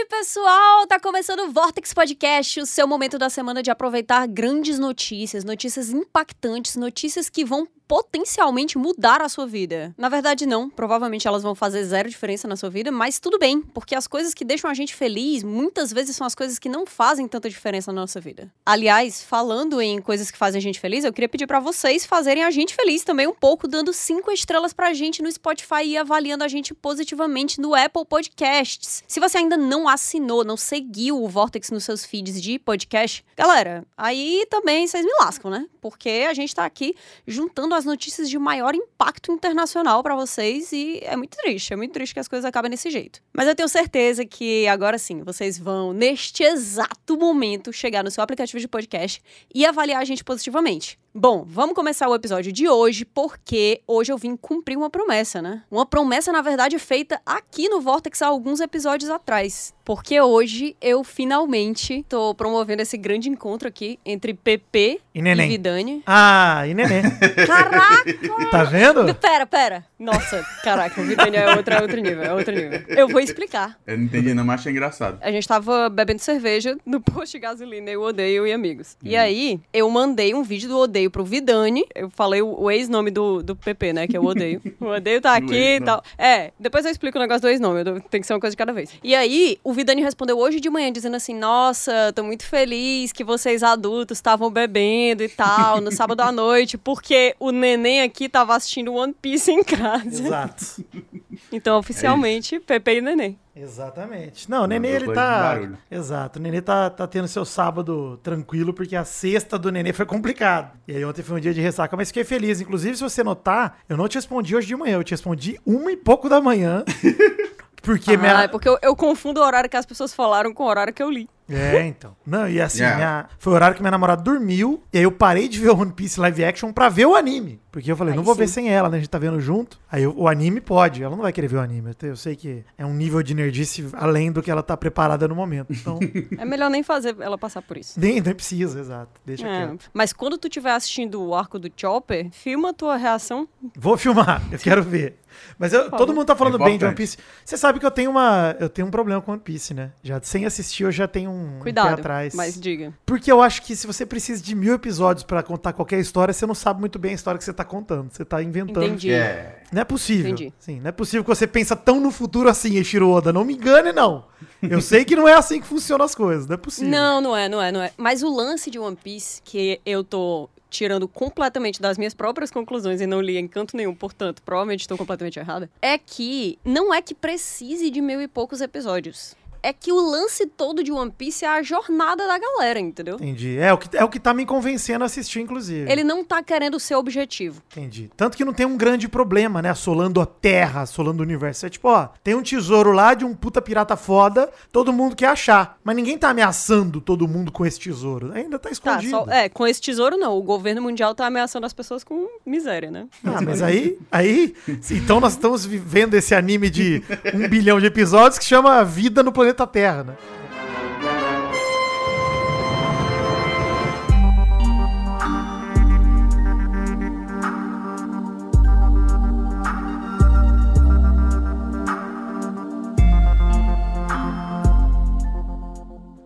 aí, pessoal? Tá começando o Vortex Podcast, o seu momento da semana de aproveitar grandes notícias, notícias impactantes, notícias que vão potencialmente mudar a sua vida. Na verdade, não. Provavelmente elas vão fazer zero diferença na sua vida, mas tudo bem, porque as coisas que deixam a gente feliz muitas vezes são as coisas que não fazem tanta diferença na nossa vida. Aliás, falando em coisas que fazem a gente feliz, eu queria pedir para vocês fazerem a gente feliz também um pouco, dando cinco estrelas pra gente no Spotify e avaliando a gente positivamente no Apple Podcasts. Se você ainda não assinou, não seguiu o Vortex nos seus feeds de podcast, galera, aí também vocês me lascam, né? Porque a gente tá aqui juntando as notícias de maior impacto internacional para vocês e é muito triste, é muito triste que as coisas acabem desse jeito. Mas eu tenho certeza que agora sim, vocês vão, neste exato momento, chegar no seu aplicativo de podcast e avaliar a gente positivamente. Bom, vamos começar o episódio de hoje porque hoje eu vim cumprir uma promessa, né? Uma promessa, na verdade, feita aqui no Vortex há alguns episódios atrás. Porque hoje eu finalmente tô promovendo esse grande encontro aqui entre PP E neném. e Vidani. Ah, e neném. Caraca! Tá vendo? Pera, pera. Nossa, caraca, o Vidani é outro, é outro nível, é outro nível. Eu vou explicar. Eu não entendi, não, mas achei engraçado. A gente tava bebendo cerveja no posto de gasolina, eu odeio e amigos. E aí, eu mandei um vídeo do odeio pro Vidani. Eu falei o, o ex-nome do, do PP, né? Que é o odeio. O odeio tá aqui e tal. É, depois eu explico o negócio do ex-nome. Tem que ser uma coisa de cada vez. E aí, o Vidani respondeu hoje de manhã, dizendo assim: Nossa, tô muito feliz que vocês adultos estavam bebendo e tal, no sábado à noite, porque o neném aqui tava assistindo One Piece em casa. Exato. Então, oficialmente, PP e neném. Exatamente. Não, o neném Mandou ele tá. Exato. O neném tá, tá tendo seu sábado tranquilo, porque a sexta do neném foi complicado. E aí ontem foi um dia de ressaca, mas fiquei feliz. Inclusive, se você notar, eu não te respondi hoje de manhã, eu te respondi uma e pouco da manhã. Porque Ah, minha. é porque eu, eu confundo o horário que as pessoas falaram com o horário que eu li. É, então. Não, e assim, Yeah. minha- foi o horário que minha namorada dormiu, e aí eu parei de ver o One Piece live action pra ver o anime. Porque eu falei, Aí não vou sim. ver sem ela, né? A gente tá vendo junto. Aí eu- o anime pode, ela não vai querer ver o anime. Eu, sei que é um nível de nerdice além do que ela tá preparada no momento. Então, É melhor nem fazer ela passar por isso. nem, nem precisa, exato. Deixa É, quieto. mas quando tu estiver assistindo o arco do Chopper, filma a tua reação. Vou filmar, eu quero ver. Mas eu- todo mundo tá falando bem de One. Piece. Você sabe que eu tenho uma. Eu tenho um problema com One Piece, né? Já sem assistir, eu já tenho um pé Cuidado, atrás. mas diga. Porque eu acho que se você precisa de mil episódios pra contar qualquer história, você não sabe muito bem a história que você tá contando. Você tá inventando. Entendi. É. Não é possível. Entendi. Sim, não é possível que você pensa tão no futuro assim, Eiichiro Oda. Não me engane, não. Eu sei que não é assim que funcionam as coisas. Não é possível. Não, não é, não é, não é. Mas o lance de One Piece, que eu tô tirando completamente das minhas próprias conclusões e não li em canto nenhum, portanto, provavelmente estou completamente errada, é que não é que precise de mil e poucos episódios. É que o lance todo de One Piece é a jornada da galera, entendeu? Entendi. É o, que, é o que tá me convencendo a assistir, inclusive. Ele não tá querendo ser objetivo. Entendi. Tanto que não tem um grande problema, né? Assolando a Terra, assolando o universo. É tipo, ó, tem um tesouro lá de um puta pirata foda, todo mundo quer achar. Mas ninguém tá ameaçando todo mundo com esse tesouro. Ainda tá Tá, escondido. só, é, com esse tesouro não. O governo mundial tá ameaçando as pessoas com miséria, né? Ah, mas aí, aí, então nós estamos vivendo esse anime de um bilhão de episódios que chama Vida no Planeta Terra, né?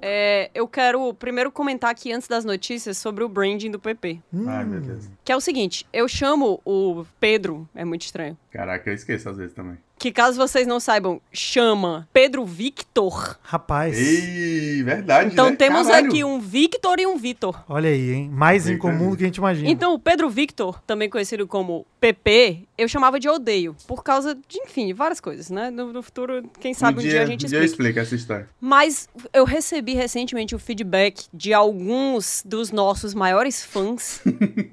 É, eu quero primeiro comentar aqui antes das notícias sobre o branding do PP. Ai, meu Deus. Que é o seguinte, eu chamo o Pedro, é muito estranho. Caraca, eu esqueço às vezes também. Que caso vocês não saibam, chama Pedro Victor. Rapaz, Ei, verdade. Então né? temos Caralho. aqui um Victor e um Vitor. olha aí, hein? Mais Bem incomum do que a gente imagina. Então, o Pedro Victor, também conhecido como PP, eu chamava de odeio. Por causa de, enfim, várias coisas, né? No, no futuro, quem sabe um dia, a gente um dia eu explica. explico essa história. Mas eu recebi recentemente o feedback de alguns dos nossos maiores fãs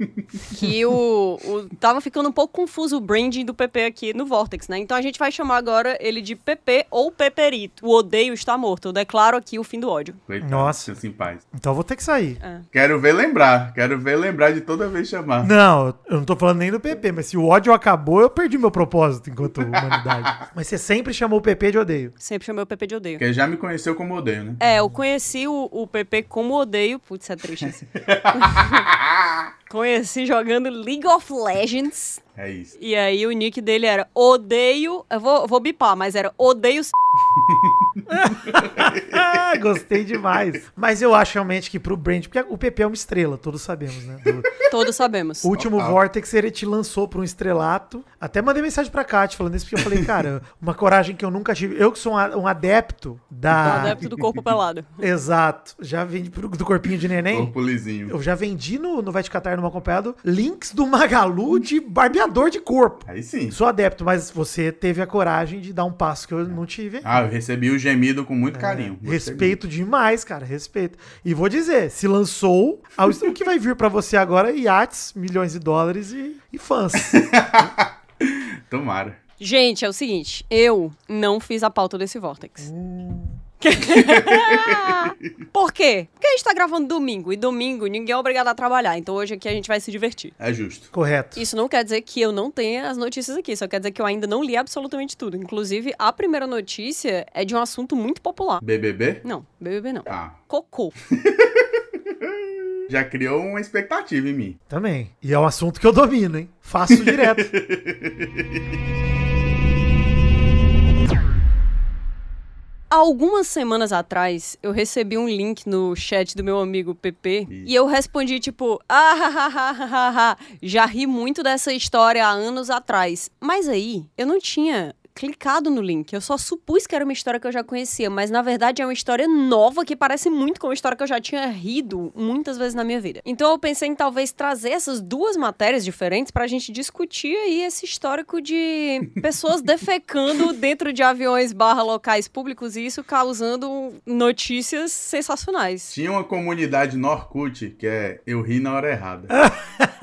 que o, o tava ficando um pouco confuso o branding do PP aqui no Vortex, né? Então a gente vai chamar agora ele de PP ou Peperito. O odeio está morto. Eu declaro aqui o fim do ódio. Coitado, Nossa. Nossa. em paz. Então eu vou ter que sair. Quero ver lembrar. Quero ver lembrar de toda vez chamar. Não, eu não tô falando nem do PP, mas se o ódio acabou, eu perdi meu propósito enquanto humanidade. mas você sempre chamou o PP de odeio. Sempre chamei o PP de odeio. Porque já me conheceu como odeio, né? É, eu conheci o, o PP como odeio. Putz, é triste isso. conheci jogando League of Legends. É isso. E aí o nick dele era odeio. Eu vou, vou bipar, mas era odeio. Gostei demais. Mas eu acho realmente que pro brand, porque o PP é uma estrela, todos sabemos, né? Do- Todos sabemos. o último Total. Vortex ele te lançou pra um estrelato. Até mandei mensagem pra Kátia falando isso, porque eu falei, cara, uma coragem que eu nunca tive. Eu que sou um um adepto da. adepto do corpo pelado. Exato. Já vendi pro- do corpinho de neném. Corpo lisinho. Eu já vendi no, no Vai Te Catar numa acompanhado links do Magalu de barbeador de corpo. Aí sim. Sou adepto, mas você teve a coragem de dar um passo que eu não tive. Ah, eu recebi o gemido com muito carinho. Gostei Respeito demais, cara, respeito. E vou dizer, se lançou, ao- o que vai vir pra você agora é iates, milhões de dólares e, e fãs. Tomara. Gente, é o seguinte, eu não fiz a pauta desse Vortex. Por quê? Porque a gente tá gravando domingo, e domingo ninguém é obrigado a trabalhar, então hoje aqui a gente vai se divertir. É justo. Correto. Isso não quer dizer que eu não tenha as notícias aqui, só quer dizer que eu ainda não li absolutamente tudo. Inclusive, a primeira notícia é de um assunto muito popular. BBB? Não, BBB não. Ah, Cocô. já criou uma expectativa em mim. Também. E é um assunto que eu domino, hein? Faço direto. Algumas semanas atrás, eu recebi um link no chat do meu amigo PP e eu respondi tipo, ah, ha, ha, ha, ha, ha, já ri muito dessa história há anos atrás. Mas aí, eu não tinha clicado no link. Eu só supus que era uma história que eu já conhecia, mas na verdade é uma história nova que parece muito com uma história que eu já tinha rido muitas vezes na minha vida. Então eu pensei em talvez trazer essas duas matérias diferentes pra gente discutir aí esse histórico de pessoas defecando dentro de aviões barra locais públicos e isso causando notícias sensacionais. Tinha uma comunidade no Orkut que é Eu Ri na Hora Errada.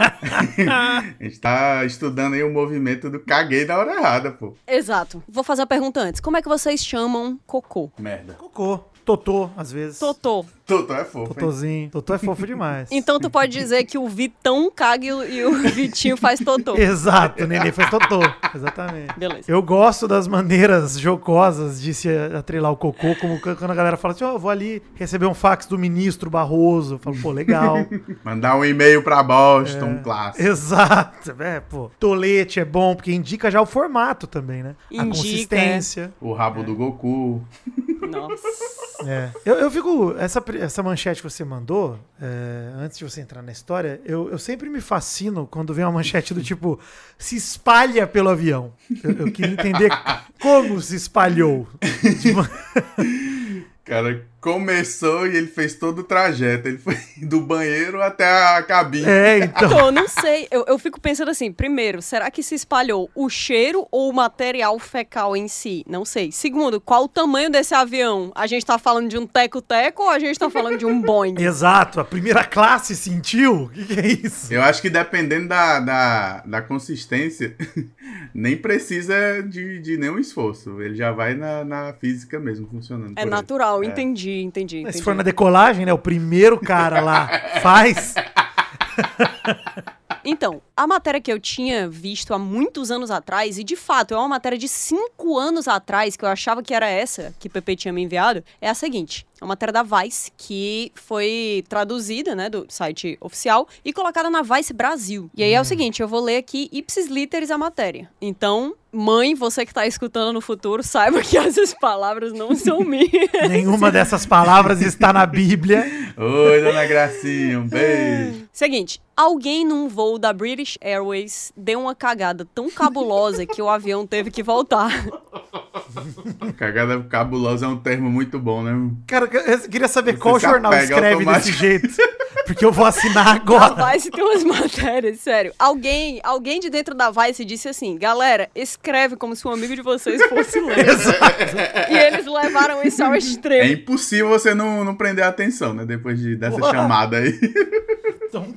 a gente tá estudando aí o movimento do caguei na hora errada, pô. Exato. Vou fazer uma pergunta antes. Como é que vocês chamam cocô? Merda. Cocô. Totô, às vezes. Totô. Totó é fofo, hein? Totozinho. Totô é fofo demais. Então tu pode dizer que o Vitão caga e o- Vitinho faz totô. Exato, o neném faz Totô. Exatamente. Beleza. Eu gosto das maneiras jocosas de se atrelar o cocô, como quando a galera fala assim, ó, eu vou ali receber um fax do ministro Barroso. Eu falo, pô, legal. Mandar um e-mail pra Boston, um clássico. Exato. É, pô. Tolete é bom, porque indica já o formato também, né? a Indica, consistência. O rabo do Goku. Nossa. É. Eu, eu fico. Essa, essa manchete que você mandou, é, antes de você entrar na história, eu, eu sempre me fascino quando vem uma manchete do tipo se espalha pelo avião. Eu, eu queria entender como se espalhou. Cara, começou e ele fez todo o trajeto. Ele foi do banheiro até a cabine. é, então. Então, eu não sei. Eu, eu fico pensando assim: primeiro, será que se espalhou o cheiro ou o material fecal em si? Não sei. Segundo, qual o tamanho desse avião? A gente tá falando de um teco-teco ou a gente tá falando de um Boeing? Exato, a primeira classe sentiu? O que, que é isso? Eu acho que dependendo da, da, da consistência, nem precisa de, de nenhum esforço. Ele já vai na, na física mesmo, funcionando. É por aí. natural, entendi, entendi. Se entendi. for na decolagem, né? O primeiro cara lá faz. Então, a matéria que eu tinha visto há muitos anos atrás, e de fato é uma matéria de cinco anos atrás, que eu achava que era essa que o PP tinha me enviado, é a seguinte. É uma matéria da Vice, que foi traduzida, né, do site oficial, e colocada na Vice Brasil. E aí é o seguinte, eu vou ler aqui ipsis literis a matéria. Então, mãe, você que tá escutando no futuro, saiba que essas palavras não são minhas. Nenhuma dessas palavras está na Bíblia. Oi, dona Gracinha, um beijo. Seguinte, alguém num voo da British Airways deu uma cagada tão cabulosa que o avião teve que voltar. Cagada cabulosa é um termo muito bom, né? Cara, eu queria saber Você qual jornal escreve desse jeito. Porque eu vou assinar A agora. Vice tem umas matérias, sério. Alguém, alguém de dentro da Vice disse assim, galera, escreve como se um amigo de vocês fosse ler. e eles levaram isso ao É extremo. impossível você não, não prender a atenção, né? Depois de, dessa Uau. chamada aí. Tão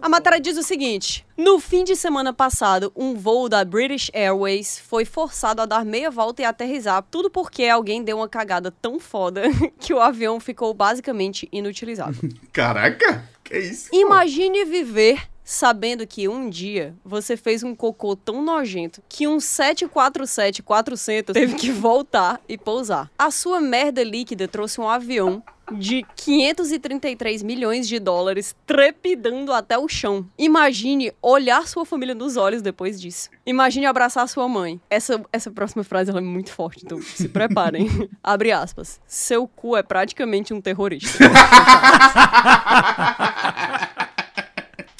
A matéria diz o seguinte: no fim de semana passado, um voo da British Airways foi forçado a dar meia volta e aterrissar, tudo porque alguém deu uma cagada tão foda que o avião ficou basicamente inutilizável. Caraca, que isso? Imagine viver sabendo que um dia você fez um cocô tão nojento que um 747-400 teve que voltar e pousar. A sua merda líquida trouxe um avião de 533 milhões de dólares trepidando até o chão. Imagine olhar sua família nos olhos depois disso. Imagine abraçar sua mãe. Essa, essa próxima frase ela é muito forte, então se preparem. Abre aspas. Seu cu é praticamente um terrorista.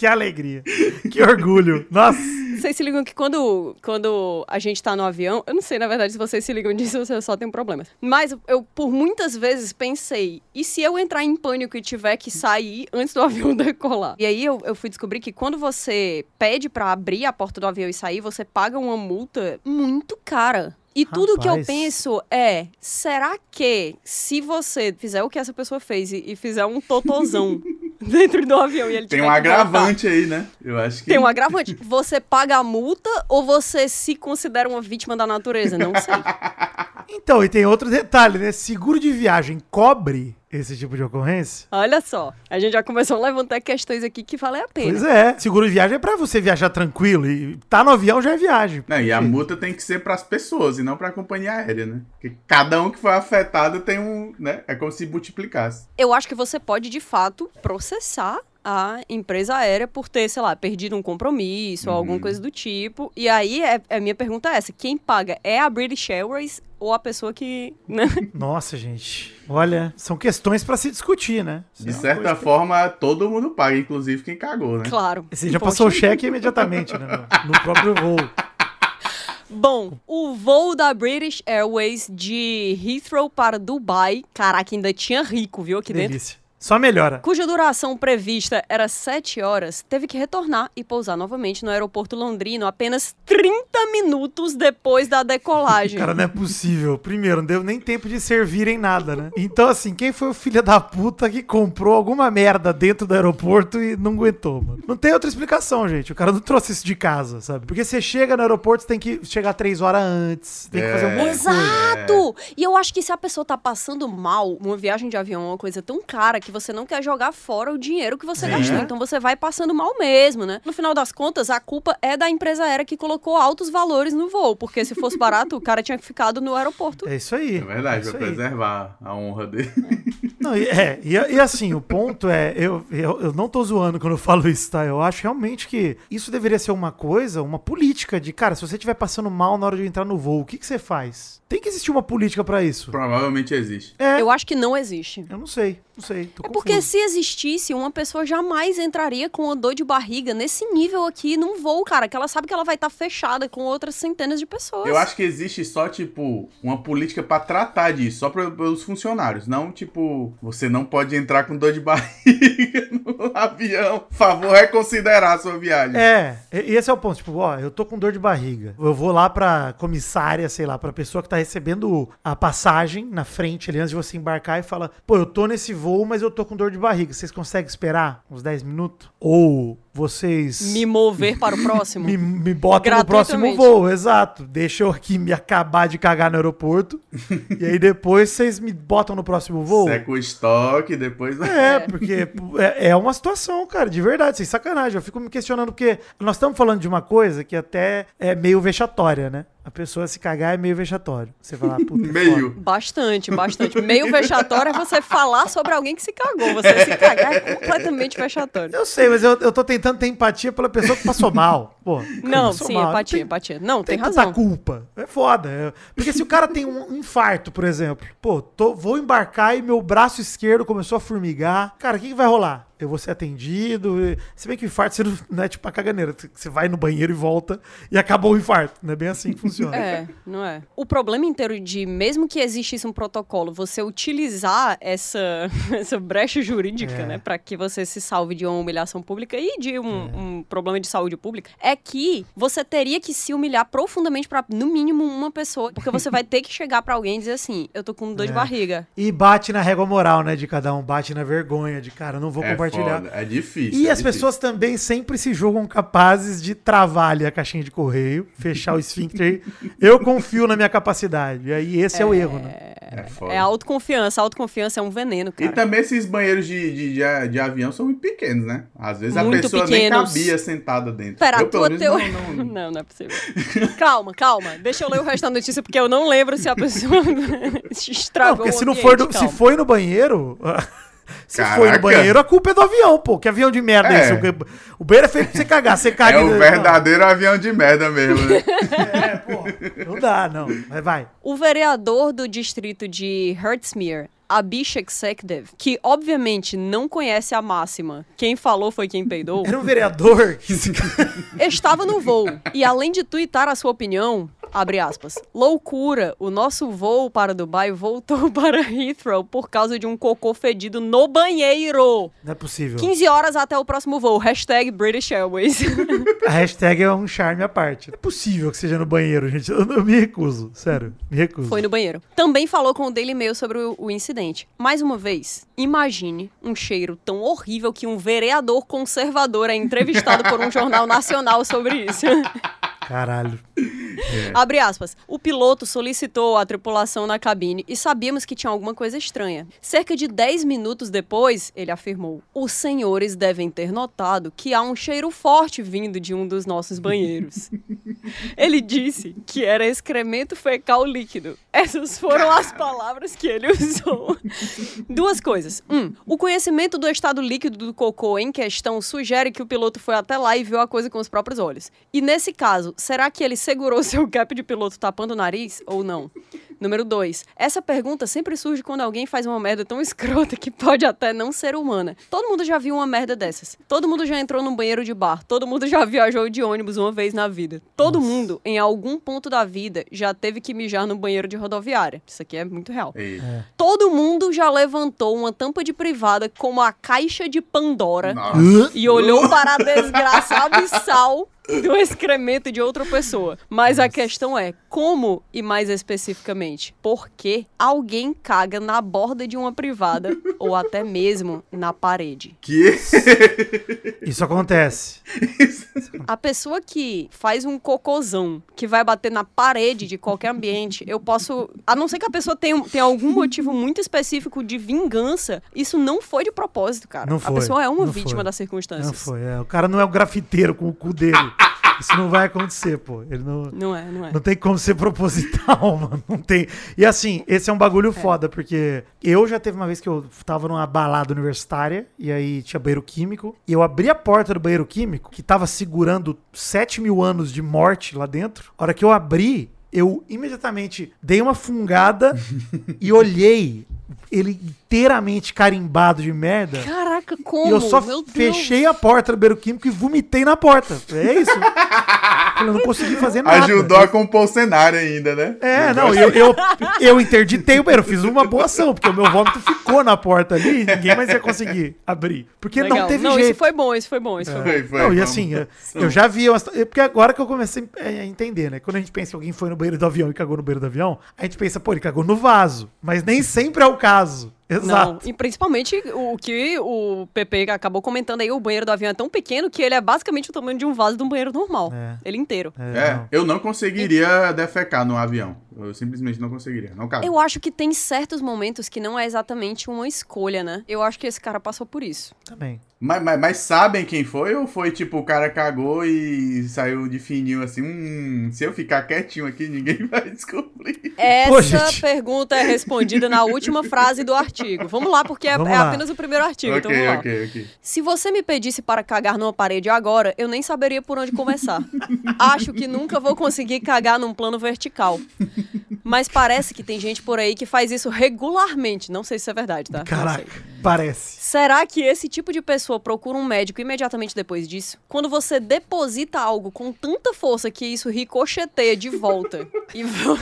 Que alegria. Que orgulho. Nossa. Vocês se ligam que quando, quando a gente tá no avião, eu não sei, na verdade, se vocês se ligam disso, você só tem problemas. Mas eu, por muitas vezes, pensei, e se eu entrar em pânico e tiver que sair antes do avião decolar? E aí eu, eu fui descobrir que quando você pede para abrir a porta do avião e sair, você paga uma multa muito cara. E tudo que eu Rapaz. penso é: será que se você fizer o que essa pessoa fez e, e fizer um totozão dentro do avião e ele Tem um agravante aí, né? Eu acho que. tem um agravante. Você paga a multa ou você se considera uma vítima da natureza? Não sei. Então, e tem outro detalhe, né? Seguro de viagem cobre esse tipo de ocorrência? Olha só, a gente já começou a levantar questões aqui que valem a pena. Pois é. Seguro de viagem é pra você viajar tranquilo. E tá no avião já é viagem. Não, e a multa tem que ser pras pessoas e não pra companhia aérea, né? Porque cada um que foi afetado tem um. né? É como se multiplicasse. Eu acho que você pode, de fato, processar a empresa aérea por ter, sei lá, perdido um compromisso ou alguma coisa do tipo. E aí, é, a minha pergunta é essa: quem paga é a British Airways ou a pessoa que. Né? Nossa, gente. Olha, são questões pra se discutir, né? Isso De é certa coisa que- forma, todo mundo paga, inclusive quem cagou, né? Claro. Você já passou o cheque imediatamente, né? No, no próprio voo. Bom, o voo da British Airways de Heathrow para Dubai, caraca, ainda tinha rico, viu, aqui dentro? Só melhora. Cuja duração prevista era 7 horas, teve que retornar e pousar novamente no aeroporto londrino apenas 30 minutos depois da decolagem. Cara, não é possível. Primeiro, não deu nem tempo de servir em nada, né? Então, assim, quem foi o filho da puta que comprou alguma merda dentro do aeroporto e não aguentou, mano? Não tem outra explicação, gente. O cara não trouxe isso de casa, sabe? Porque você chega no aeroporto, você tem que chegar três horas antes. Tem que fazer um monte de coisa. Exato! E eu acho que se a pessoa tá passando mal, uma viagem de avião é uma coisa tão cara que você não quer jogar fora o dinheiro que você É. gastou. Então você vai passando mal mesmo, né? No final das contas, a culpa é da empresa aérea que colocou altos valores no voo. Porque se fosse barato, o cara tinha ficado no aeroporto. É isso aí. É verdade, isso pra aí. preservar a honra dele. Não, e, é, e, e assim, o ponto é, eu, eu, eu não tô zoando quando eu falo isso, tá? Eu acho realmente que isso deveria ser uma coisa, uma política de, cara, se você estiver passando mal na hora de entrar no voo, o que, que você faz? Tem que existir uma política pra isso. Provavelmente existe. É, eu, Eu acho que não existe. não sei, não sei. Tô É porque se existisse, uma pessoa jamais entraria com uma dor de barriga nesse nível aqui num voo, cara, que ela sabe que ela vai estar fechada com outras centenas de pessoas. Eu acho que existe só, tipo, uma política pra tratar disso, só pra, pelos funcionários. Não, tipo, você não pode entrar com dor de barriga no avião. Por favor, reconsiderar a sua viagem. É, e- e esse é o ponto. Tipo, ó, eu tô com dor de barriga. Eu vou lá pra comissária, sei lá, pra pessoa que tá recebendo a passagem na frente ali antes de você embarcar e fala: pô, eu tô nesse voo, mas eu tô com dor de barriga. Vocês conseguem esperar uns 10 minutos? Ou vocês. Me mover para o próximo. Me, me botam no próximo voo, exato. Deixa eu aqui me acabar de cagar no aeroporto. e aí depois vocês me botam no próximo voo. Seca o estoque, depois. É, porque é, é uma situação, cara, de verdade, sem sacanagem. Eu fico me questionando, porque nós estamos falando de uma coisa que até é meio vexatória, né? A pessoa se cagar é meio vexatório. Você falar, puta, é Meio. foda. Bastante, bastante. Meio vexatório é você falar sobre alguém que se cagou. Você se cagar é completamente vexatório. Eu sei, mas eu, eu tô tentando ter empatia pela pessoa que passou mal. Pô, Não, sim, mal. empatia, Tem- empatia. Não, tem tem razão. culpa. É foda. é- Porque se o cara tem um infarto, por exemplo, pô, tô- vou embarcar e meu braço esquerdo começou a formigar. Cara, o que, que vai rolar? Eu vou ser atendido. Se bem que o infarto você não, não é tipo a caganeira. Você vai no banheiro e volta e acabou o infarto. Não é bem assim que funciona. É, não é. O problema inteiro de, mesmo que existisse um protocolo, você utilizar essa, essa brecha jurídica, É. né, pra que você se salve de uma humilhação pública e de um, um problema de saúde pública, é que você teria que se humilhar profundamente pra, no mínimo, uma pessoa. Porque você vai ter que chegar pra alguém e dizer assim: eu tô com dor de É. barriga. E bate na régua moral, né, de cada um. Bate na vergonha de, cara, eu não vou É compartilhar. foda, é difícil. E é as difícil. pessoas também sempre se julgam capazes de travar ali a caixinha de correio, fechar o esfíncter. Eu confio na minha capacidade. E aí esse é, o erro, né? É foda. É autoconfiança. A autoconfiança é um veneno, E cara. também esses banheiros de, de, de, de avião são muito pequenos, né? Às vezes a Muito pessoa pequenos. nem cabia sentada dentro. Pera, Não, teoria. não, não. Não, não é possível. calma, calma. Deixa eu ler o resto da notícia, porque eu não lembro se a pessoa estragou Não, porque o se não for no, se foi no banheiro. Se foi Caraca. no banheiro, a culpa é do avião, pô. Que avião de merda é, É. esse? O- O banheiro é feito pra você cagar. Você caga. É o verdadeiro avião de merda mesmo, né? É, pô. Não dá, não. Mas vai. O vereador do distrito de Hertzmere, Abhishek Sekdev, que obviamente não conhece a máxima, quem falou foi quem peidou, Era um vereador. estava no voo. E além de tuitar a sua opinião, abre aspas, loucura, o nosso voo para Dubai voltou para Heathrow por causa de um cocô fedido no banheiro. Não é possível. 15 horas até o próximo voo. Hashtag British Airways. A hashtag é um charme à parte. Não é possível que seja no banheiro, gente. Eu, eu me recuso. Sério, me recuso. Foi no banheiro. Também falou com o Daily Mail sobre o, o incidente. Mais uma vez, imagine um cheiro tão horrível que um vereador conservador é entrevistado por um jornal nacional sobre isso. Caralho. Abre aspas. O piloto solicitou a tripulação na cabine e sabíamos que tinha alguma coisa estranha. Cerca de 10 minutos depois, ele afirmou: Os senhores devem ter notado que há um cheiro forte vindo de um dos nossos banheiros. ele disse que era excremento fecal líquido. Essas foram as palavras que ele usou. Duas coisas. Um, o conhecimento do estado líquido do cocô em questão sugere que o piloto foi até lá e viu a coisa com os próprios olhos. E nesse caso, será que ele segurou seu cap de piloto tapando o nariz ou não? Número 2. Essa pergunta sempre surge quando alguém faz uma merda tão escrota que pode até não ser humana. Todo mundo já viu uma merda dessas. Todo mundo já entrou num banheiro de bar. Todo mundo já viajou de ônibus uma vez na vida. Todo mundo, em algum ponto da vida, já teve que mijar no banheiro de rodoviária. Isso aqui é muito real. Ei. Todo mundo já levantou uma tampa de privada como a caixa de Pandora Nossa. e olhou para a desgraça abissal do excremento de outra pessoa. Mas a questão é, como e mais especificamente, por que alguém caga na borda de uma privada ou até mesmo na parede? Que? Isso acontece. A pessoa que faz um cocôzão que vai bater na parede de qualquer ambiente, eu posso. A não ser que a pessoa tenha, tenha algum motivo muito específico de vingança, isso não foi de propósito, cara. Não A foi, pessoa é uma não vítima foi. das circunstâncias. Não foi. é. O cara não é o grafiteiro com o cu dele. Isso não vai acontecer, pô. Ele não. Não é, não é. Não tem como ser proposital, mano. Não tem. E assim, esse é um bagulho foda, porque eu já teve uma vez que eu tava numa balada universitária, e aí tinha banheiro químico, e eu abri a porta do banheiro químico, que tava segurando 7 mil anos de morte lá dentro. A hora que eu abri, eu imediatamente dei uma fungada e olhei ele inteiramente carimbado de merda. Caraca, como? E eu só Meu Deus. fechei a porta do banheiro químico e vomitei na porta. É isso. eu não consegui fazer nada. Ajudou a compor o cenário ainda, né? É, não, eu, eu, eu interditei o banheiro, fiz uma boa ação, porque o meu vômito ficou na porta ali e ninguém mais ia conseguir abrir. Porque Legal. não teve não, jeito. isso foi bom, isso foi bom, isso foi bom. Foi, foi. não, e foi assim, eu, eu já vi. umas- é Porque agora que eu comecei a entender, né? Quando a gente pensa que alguém foi no banheiro do avião e cagou no banheiro do avião, a gente pensa, pô, ele cagou no vaso. Mas nem sempre é o caso. Não, Exato. e principalmente o que o PP acabou comentando aí, o banheiro do avião é tão pequeno que ele é basicamente o tamanho de um vaso de um banheiro normal. É. Ele inteiro. É, não. eu não conseguiria defecar no avião. Eu simplesmente não conseguiria. Não cabe. Eu acho que tem certos momentos que não é exatamente uma escolha, né? Eu acho que esse cara passou por isso. Também. Mas, mas, mas sabem quem foi? Ou foi tipo, o cara cagou e saiu de fininho assim? Hum, se eu ficar quietinho aqui, ninguém vai descobrir. Essa Pô, pergunta é respondida na última frase do artigo. Vamos lá, porque é, é lá. apenas o primeiro artigo. então vamos ok, lá. ok, ok. Se você me pedisse para cagar numa parede agora, eu nem saberia por onde começar. Acho que nunca vou conseguir cagar num plano vertical. Mas parece que tem gente por aí que faz isso regularmente. Não sei se isso é verdade, tá? Caraca, parece. Será que esse tipo de pessoa procura um médico imediatamente depois disso? Quando você deposita algo com tanta força que isso ricocheteia de volta e vo-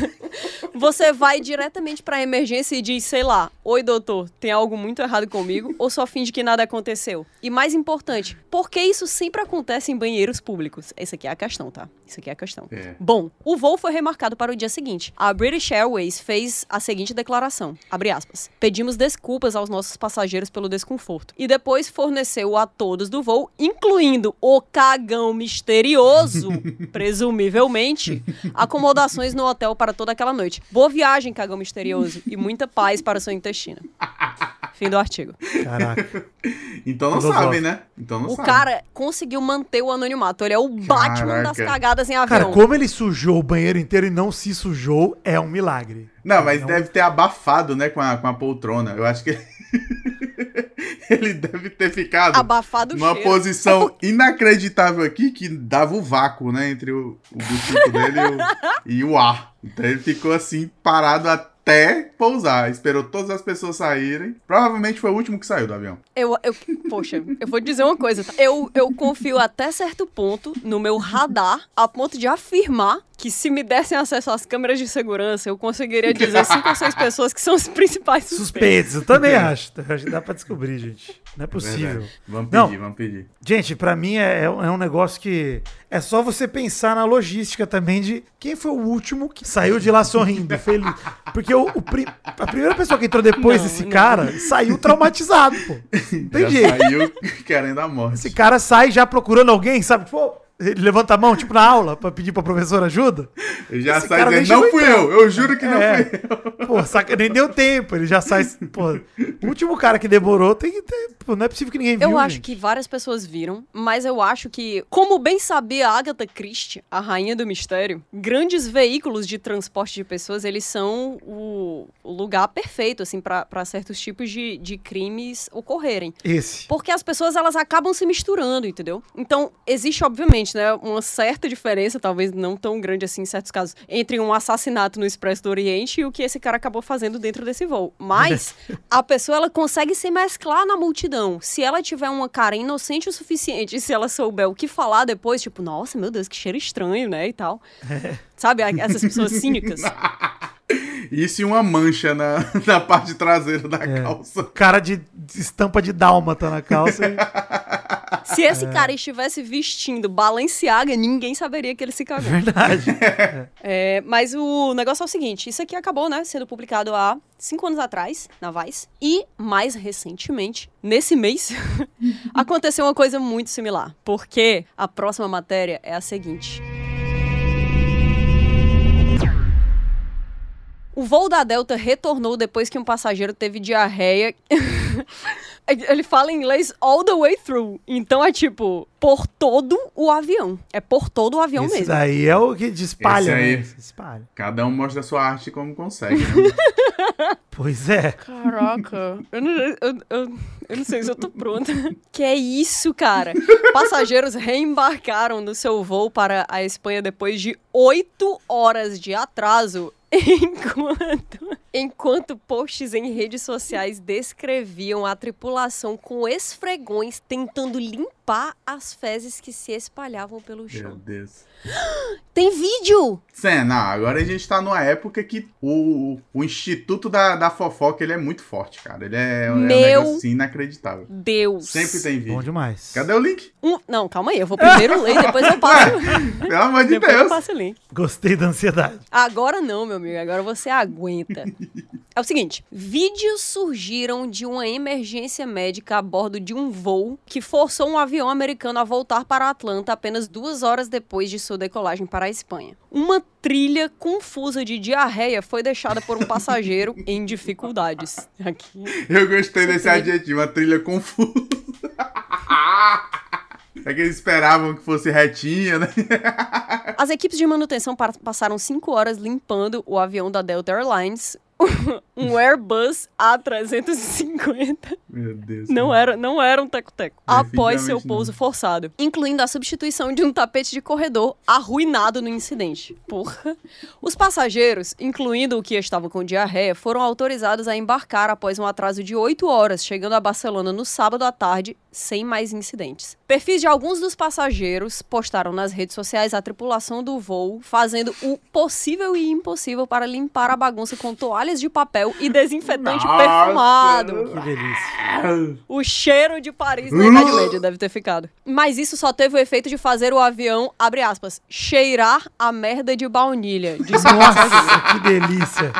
você vai diretamente pra emergência e diz, sei lá, oi doutor, tem algo muito errado comigo? Ou só finge que nada aconteceu? E mais importante, por que isso sempre acontece em banheiros públicos? Essa aqui é a questão, tá? Isso aqui é a questão. É. Bom, o voo foi remarcado para o dia seguinte. A British Airways fez a seguinte declaração, abre aspas, pedimos desculpas aos nossos passageiros pelo desconforto e depois forneceu a todos do voo, incluindo o cagão misterioso, presumivelmente, acomodações no hotel para toda aquela noite. Boa viagem, cagão misterioso, e muita paz para o seu intestino. Fim do artigo. Caraca. Então não Filosófico. sabe, né? Então não O sabe. cara conseguiu manter o anonimato. Ele é o Batman das Caraca. cagadas em avião. Cara, como ele sujou o banheiro inteiro e não se sujou, é um milagre. Não, mas Não. deve ter abafado, né, com a, com a poltrona. Eu acho que ele deve ter ficado Abafado numa cheiro. posição inacreditável aqui que dava o vácuo, né, entre o, o buchico dele e o, e o ar. Então ele ficou assim, parado até pousar. Esperou todas as pessoas saírem. Provavelmente foi o último que saiu do avião. Eu, eu, poxa, eu vou dizer uma coisa. tá? Eu, eu confio até certo ponto no meu radar, a ponto de afirmar que se me dessem acesso às câmeras de segurança, eu conseguiria dizer cinco ou seis pessoas que são os principais suspeitos. Suspeitos, eu também acho. Eu acho que dá pra descobrir, gente. Não é possível. Verdade. Vamos Não. pedir, vamos pedir. Gente, pra mim é, é um é um negócio que é só você pensar na logística também de quem foi o último que saiu de lá sorrindo, feliz. Porque o, o pri- a primeira pessoa que entrou depois Não, desse não. cara saiu traumatizado, pô. Não tem Já jeito. saiu querendo a morte. Esse cara sai já procurando alguém, sabe? Tipo, ele levanta a mão, tipo na aula, pra pedir pra professora ajuda. Ele já Esse sai dizendo, não fui em eu, eu juro que não É. fui eu. Pô, saca, nem deu tempo, ele já sai. Pô, o último cara que demorou tem que ter. Pô, não é possível que ninguém viu. Eu acho gente. que várias pessoas viram, mas eu acho que, como bem sabia a Agatha Christie, a rainha do mistério, grandes veículos de transporte de pessoas, eles são o, o lugar perfeito, assim, pra pra certos tipos de, de crimes ocorrerem. Esse. Porque as pessoas, elas acabam se misturando, entendeu? Então, existe, obviamente, né, uma certa diferença, talvez não tão grande assim em certos casos, entre um assassinato no Expresso do Oriente e o que esse cara acabou fazendo dentro desse voo. Mas a pessoa, ela consegue se mesclar na multidão. Se ela tiver uma cara inocente o suficiente e se ela souber o que falar depois, tipo, nossa, meu Deus, que cheiro estranho, né, e tal. Sabe, a- essas pessoas cínicas. Isso e uma mancha na, na parte traseira da É. calça. Cara de de estampa de dálmata na calça. e- Se esse cara estivesse vestindo Balenciaga, ninguém saberia que ele se cagou. Verdade. É, mas o negócio é o seguinte: isso aqui acabou, né? Sendo publicado há cinco anos atrás, na Vice. E, mais recentemente, nesse mês, aconteceu uma coisa muito similar. Porque a próxima matéria é a seguinte. O voo da Delta retornou depois que um passageiro teve diarreia. Ele fala em inglês all the way through. Então é tipo, por todo o avião. É por todo o avião Esse mesmo. daí é o que espalha, Esse aí. né? Espalha. Cada um mostra a sua arte como consegue. Né? Pois é. Caraca, eu não, eu, eu, eu não sei se eu tô pronta. Que é isso, cara? Passageiros reembarcaram no seu voo para a Espanha depois de oito horas de atraso. Enquanto, enquanto posts em redes sociais descreviam a tripulação com esfregões tentando limpar as fezes que se espalhavam pelo Meu chão. Deus. Tem vídeo! Não, agora a gente tá numa época que o, o instituto da, da fofoca ele é muito forte, cara. Ele é, é um Meu negócio assim, inacreditável. Deus! Sempre tem Bom vídeo. demais. Cadê o link? Um- não, calma aí, eu vou primeiro ler e depois eu passo. Pelo amor de depois eu Deus. passo o link. Gostei da ansiedade. Agora não, meu amigo. Agora você aguenta. É o seguinte: vídeos surgiram de uma emergência médica a bordo de um voo que forçou um avião americano a voltar para Atlanta apenas duas horas depois de sua decolagem para a Espanha. Uma trilha confusa de diarreia foi deixada por um passageiro em dificuldades. Aqui. Eu gostei desse adjetivo, a trilha confusa. É que eles esperavam que fosse retinha, né? As equipes de manutenção pa- passaram cinco horas limpando o avião da Delta Airlines, um Airbus A350. Meu Deus. Não era, não era um teco-teco. Após seu pouso não. forçado. Incluindo a substituição de um tapete de corredor arruinado no incidente. Porra. Os passageiros, incluindo o que estava com diarreia, foram autorizados a embarcar após um atraso de 8 horas, chegando a Barcelona no sábado à tarde, sem mais incidentes. Perfis de alguns dos passageiros postaram nas redes sociais a tripulação do voo, fazendo o possível e impossível para limpar a bagunça com toalhas de papel e desinfetante Nossa. perfumado. Que delícia. O cheiro de Paris na Idade Média deve ter ficado. Mas isso só teve o efeito de fazer o avião, abre aspas, cheirar a merda de baunilha. Disse. Nossa, que delícia.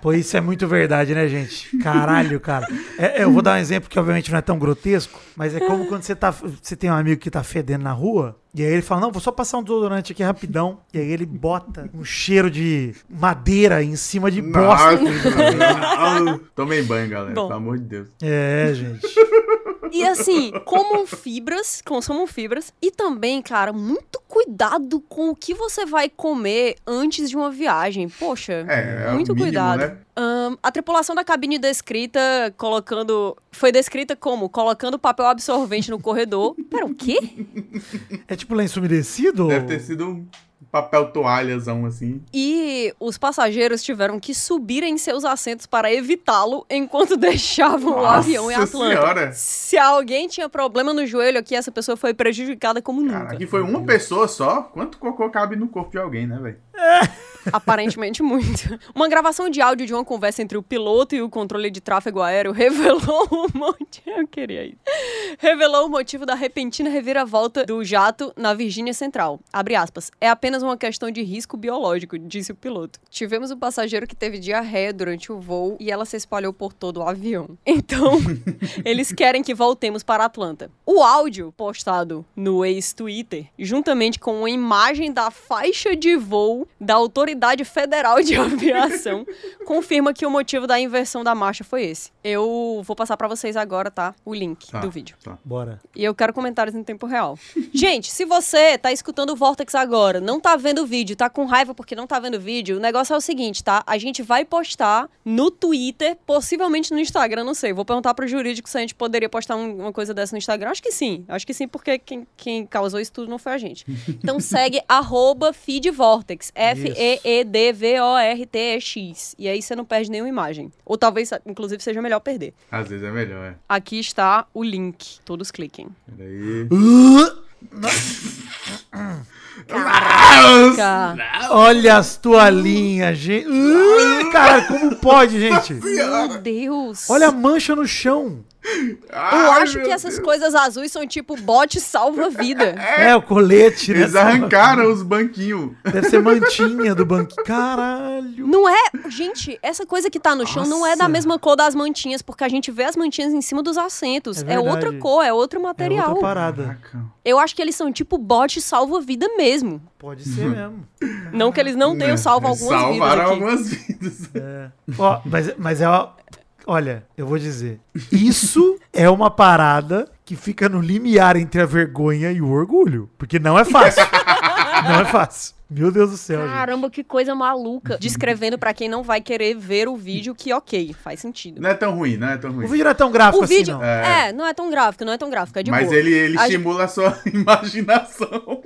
Pô, isso é muito verdade, né, gente? Caralho, cara. É, é, eu vou dar um exemplo que obviamente não é tão grotesco, mas é como quando você, tá, você tem um amigo que tá fedendo na rua, e aí ele fala, não, vou só passar um desodorante aqui rapidão. E aí ele bota um cheiro de madeira em cima de bosta. Nossa, Tomem banho, galera, Bom. pelo amor de Deus. É, gente. E assim, comam fibras, consumam fibras. E também, cara, muito cuidado com o que você vai comer antes de uma viagem. Poxa, É, é o muito mínimo, cuidado. né? Ahn, a tripulação da cabine descrita colocando. Foi descrita como? Colocando papel absorvente no corredor. Pera, o quê? É tipo lenço umedecido? Deve ter sido um papel toalhazão assim. E os passageiros tiveram que subir em seus assentos para evitá-lo enquanto deixavam o Nossa avião em Atlanta. Senhora. Se alguém tinha problema no joelho aqui, essa pessoa foi prejudicada como nunca. Cara, aqui foi uma pessoa só. Quanto cocô cabe no corpo de alguém, né, velho? Aparentemente muito. Uma gravação de áudio de uma conversa entre o piloto e o controle de tráfego aéreo revelou o motivo. Eu queria isso. Revelou o motivo da repentina reviravolta do jato na Virgínia Central. Abre aspas. É apenas uma questão de risco biológico, disse o piloto. Tivemos um passageiro que teve diarreia durante o voo e ela se espalhou por todo o avião. Então, eles querem que voltemos para Atlanta. O áudio postado no ex-Twitter, juntamente com uma imagem da faixa de voo da Autoridade Federal de Aviação, confirma que o motivo da inversão da marcha foi esse. Eu vou passar pra vocês agora, tá? O link Tá, do vídeo. tá. Bora. E eu quero comentários em tempo real. Gente, se você tá escutando o Vortex agora, não tá vendo o vídeo, tá com raiva porque não tá vendo o vídeo, o negócio é o seguinte, tá? A gente vai postar no Twitter, possivelmente no Instagram, não sei. Vou perguntar pro jurídico se a gente poderia postar um- uma coisa dessa no Instagram. Acho que sim. Acho que sim, porque quem, quem causou isso tudo não foi a gente. Então segue arroba feedvortex. F-E-E-D-V-O-R-T-E-X. E aí você não perde nenhuma imagem. Ou talvez, inclusive, seja melhor perder. Às vezes é melhor, é. Aqui está o link. Todos cliquem. Peraí. Caraca. Olha as toalhinhas, gente. Uh, cara, como pode, gente? Meu Deus. Olha a mancha no chão. Eu acho que essas coisas azuis são tipo bote salva-vida. É, o colete, né? Eles arrancaram os banquinhos. Deve ser mantinha do banco. Caralho. Não é. Gente, essa coisa que tá no chão não é da Nossa. mesma cor das mantinhas, porque a gente vê as mantinhas em cima dos assentos. É É, outra cor, é outro É material. outra parada. Eu acho que eles são tipo bote salva-vida mesmo. Pode ser mesmo. Não que eles não tenham salvo Eles algumas vidas Salvaram algumas vidas. É. Ó, mas, mas é. ó, Olha, eu vou dizer. Isso é uma parada que fica no limiar entre a vergonha e o orgulho. Porque não é fácil. não é fácil. Meu Deus do céu, gente. Caramba, que coisa maluca. Descrevendo pra quem não vai querer ver o vídeo que, ok, faz sentido. Não é tão ruim, não é tão O ruim. vídeo não é tão gráfico O assim, vídeo. não. É. não é tão gráfico, não é tão gráfico, é de Mas boa. ele, ele A estimula a sua imaginação.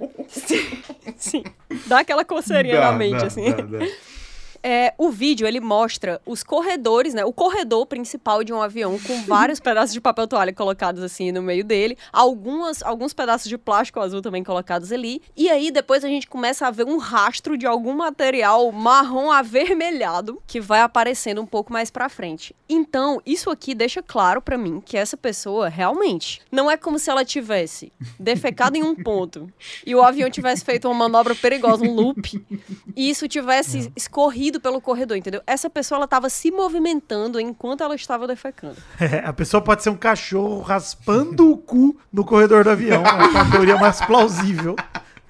Sim. Dá aquela coceirinha Dá, na mente, dá, assim. dá, dá. É, o vídeo, ele mostra os corredores, né? O corredor principal de um avião com vários pedaços de papel toalha colocados assim no meio dele. Algumas, alguns pedaços de plástico azul também colocados ali. E aí, depois a gente começa a ver um rastro de algum material marrom avermelhado que vai aparecendo um pouco mais pra frente. Então, isso aqui deixa claro pra mim que essa pessoa realmente não é como se ela tivesse defecado em um ponto e o avião tivesse feito uma manobra perigosa, um loop, e isso tivesse escorrido pelo corredor, entendeu? Essa pessoa ela tava se movimentando enquanto ela estava defecando. É, a pessoa pode ser um cachorro raspando o cu no corredor do avião. É uma teoria mais plausível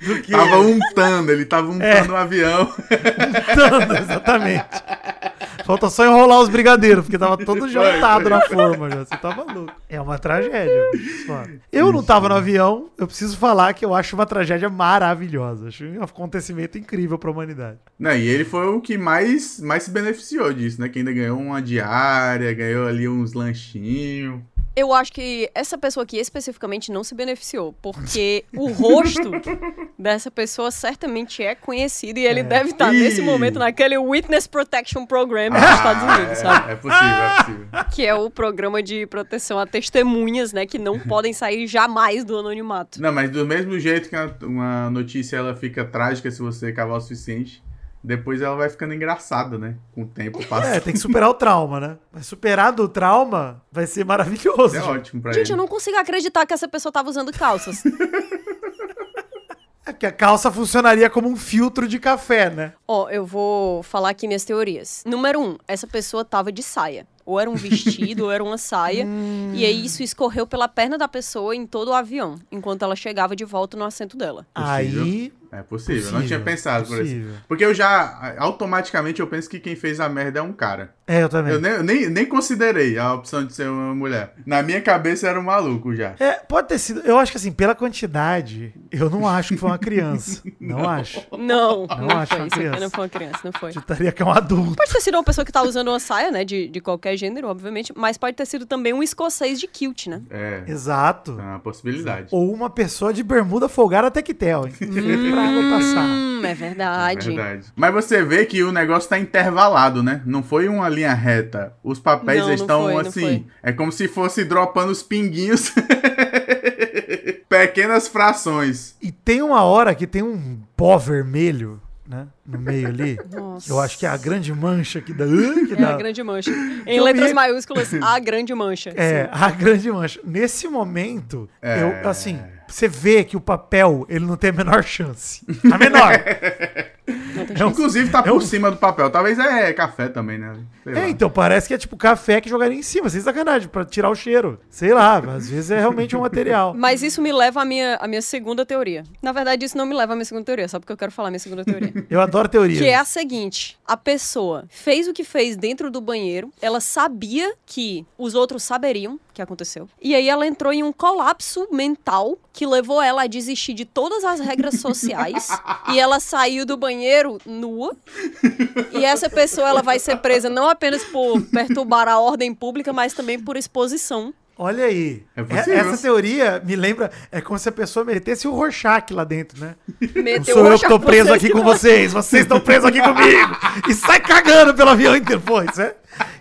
do que. Tava untando, ele tava É. untando o avião. Tanto, exatamente. Falta só enrolar os brigadeiros, porque tava todo jantado na forma já. Você tá maluco. É uma tragédia. Eu não tava no avião, eu preciso falar que eu acho uma tragédia maravilhosa. Acho um acontecimento incrível pra humanidade. Não, e ele foi o que mais, mais se beneficiou disso, né? Que ainda ganhou uma diária, ganhou ali uns lanchinhos. Eu acho que essa pessoa aqui especificamente não se beneficiou, porque o rosto dessa pessoa certamente é conhecido e ele deve estar nesse Ih. momento naquele Witness Protection Program dos Estados Unidos, é, sabe? é possível, é possível. Que é o programa de proteção a testemunhas, né, que não podem sair jamais do anonimato. Não, mas do mesmo jeito que uma notícia ela fica trágica se você cavar o suficiente, depois ela vai ficando engraçada, né? Com o tempo É, passa. tem que superar o trauma, né? Mas superado o trauma vai ser maravilhoso. É, gente. ótimo pra Gente, ele. eu não consigo acreditar que essa pessoa tava usando calças. É que a calça funcionaria como um filtro de café, né? Ó, eu vou falar aqui minhas teorias. Número um, essa pessoa tava de saia. Ou era um vestido, ou era uma saia. E aí isso escorreu pela perna da pessoa em todo o avião, enquanto ela chegava de volta no assento dela. Aí. É possível, não Possível, tinha pensado por possível. isso. Porque eu já, automaticamente, eu penso que quem fez a merda é um cara. É, eu também. Eu nem, nem, nem considerei a opção de ser uma mulher. Na minha cabeça era um maluco já. É, pode ter sido. Eu acho que assim, pela quantidade, eu não acho que foi uma criança. não acho. Não, Não não, acho foi. uma criança. não foi uma criança, não foi. Chutaria que é um adulto. Pode ter sido uma pessoa que tá usando uma saia, né? De, de qualquer gênero, obviamente. Mas pode ter sido também um escocês de kilt, né? É, Exato. é uma possibilidade. Ou uma pessoa de bermuda folgada tectel, hein? Água passar. Hum, é verdade. Verdade. Mas você vê que o negócio tá intervalado, né? Não foi uma linha reta. Os papéis Não, não estão foi, não assim. foi. É como se fosse dropando os pinguinhos. Pequenas frações. E tem uma hora que tem um pó vermelho, né? No meio ali. Nossa. Eu acho que é a grande mancha que dá. Que É dá a grande mancha. Em Eu letras me- maiúsculas, a grande mancha. É, Sim. a grande mancha. Nesse momento, É. eu, assim, você vê que o papel, ele não tem a menor chance. A menor. É Inclusive tá é por um- cima do papel. Talvez é café também, né? Sei É, lá. então, parece que é tipo café que jogaria em cima, sem sacanagem, pra tirar o cheiro. Sei lá, às vezes é realmente um material. Mas isso me leva à minha, à minha segunda teoria. Na verdade, isso não me leva à minha segunda teoria, só porque eu quero falar minha segunda teoria. Eu adoro teoria. Que é a seguinte: a pessoa fez o que fez dentro do banheiro, ela sabia que os outros saberiam o que aconteceu. E aí ela entrou em um colapso mental que levou ela a desistir de todas as regras sociais. e ela saiu do banheiro nua. E essa pessoa ela vai ser presa não apenas por perturbar a ordem pública, mas também por exposição. Olha aí. É É-. Essa teoria me lembra. É como se a pessoa metesse o Rorschach lá dentro, né? Não Meteu sou o eu que tô preso aqui com não. vocês. Vocês estão presos aqui comigo. E sai cagando pelo avião inteiro. Pô, isso é.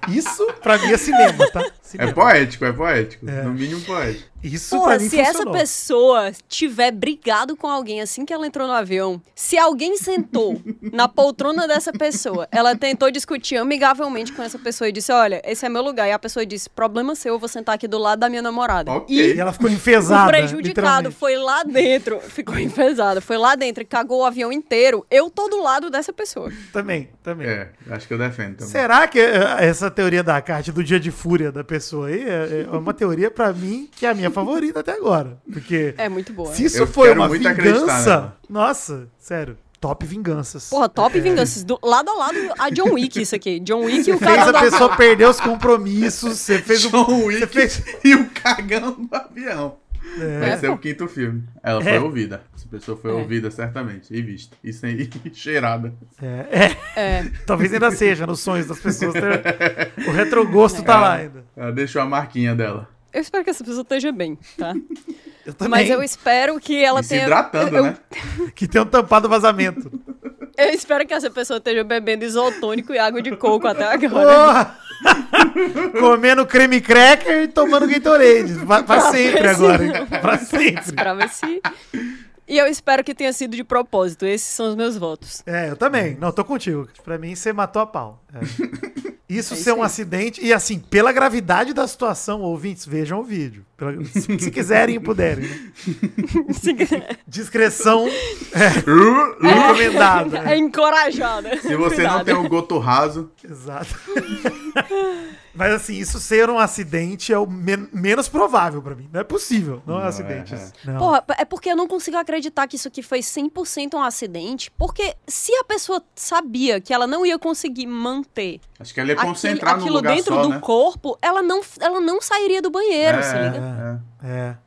Isso pra mim é cinema, tá? É Cinema. poético, é poético. É. No mínimo poético. Isso Pô, pra mim se essa funcionou. pessoa tiver brigado com alguém assim que ela entrou no avião, se alguém sentou na poltrona dessa pessoa, ela tentou discutir amigavelmente com essa pessoa e disse: Olha, esse é meu lugar. E a pessoa disse: Problema seu, eu vou sentar aqui do lado da minha namorada. Ok. E ela ficou enfesada. O prejudicado foi lá dentro, ficou enfesado, foi lá dentro e cagou o avião inteiro. Eu tô do lado dessa pessoa. Também, também. É, acho que eu defendo também. Será que eh, essa teoria da Kátia do dia de fúria da pessoa aí é, é uma teoria pra mim que é a minha favorita até agora? Porque É muito boa. se isso Eu foi uma vingança, nela. nossa, sério, top vinganças. Porra, top vinganças. Do, lado a lado a John Wick, isso aqui. John Wick e o fez cara a da- pessoa perder os compromissos, você fez o John Wick você fez e o cagão do avião. É. Vai É, ser pô. o quinto filme. Ela É. foi ouvida. Pessoa foi É. ouvida, certamente. E vista. E, sem... e cheirada. é, é, É. talvez ainda seja nos sonhos das pessoas. ter- O retrogosto tá lá ainda. Ela deixou a marquinha dela. Eu espero que essa pessoa esteja bem, tá? Eu também. Mas eu espero que ela e se tenha. hidratando, eu, né? Que tenham tampado o vazamento. eu espero que essa pessoa esteja bebendo isotônico e água de coco até agora. Porra! Comendo creme cracker e tomando Gatorade. Pra, pra sempre agora. hein? Pra sempre. pra ver se. E eu espero que tenha sido de propósito. Esses são os meus votos. É, eu também. Não, tô contigo. Pra mim, você matou a pau. É. Isso É ser isso um aí. acidente. E assim, pela gravidade da situação, ouvintes, vejam o vídeo. Pela- se, se quiserem e puderem. né? Discreção Uh, recomendada. É encorajada. Se você não Cuidado. tem um goto raso, Exato. Mas assim, isso ser um acidente é o men- menos provável pra mim. Não é possível. Não, é um Não, acidente. é, isso. Não. Porra, é porque eu não consigo acreditar que isso aqui foi 100% um acidente. Porque se a pessoa sabia que ela não ia conseguir manter acho que ela ia aquilo, aquilo lugar dentro só, do né? corpo, ela não, ela não sairia do banheiro, É, se liga? É,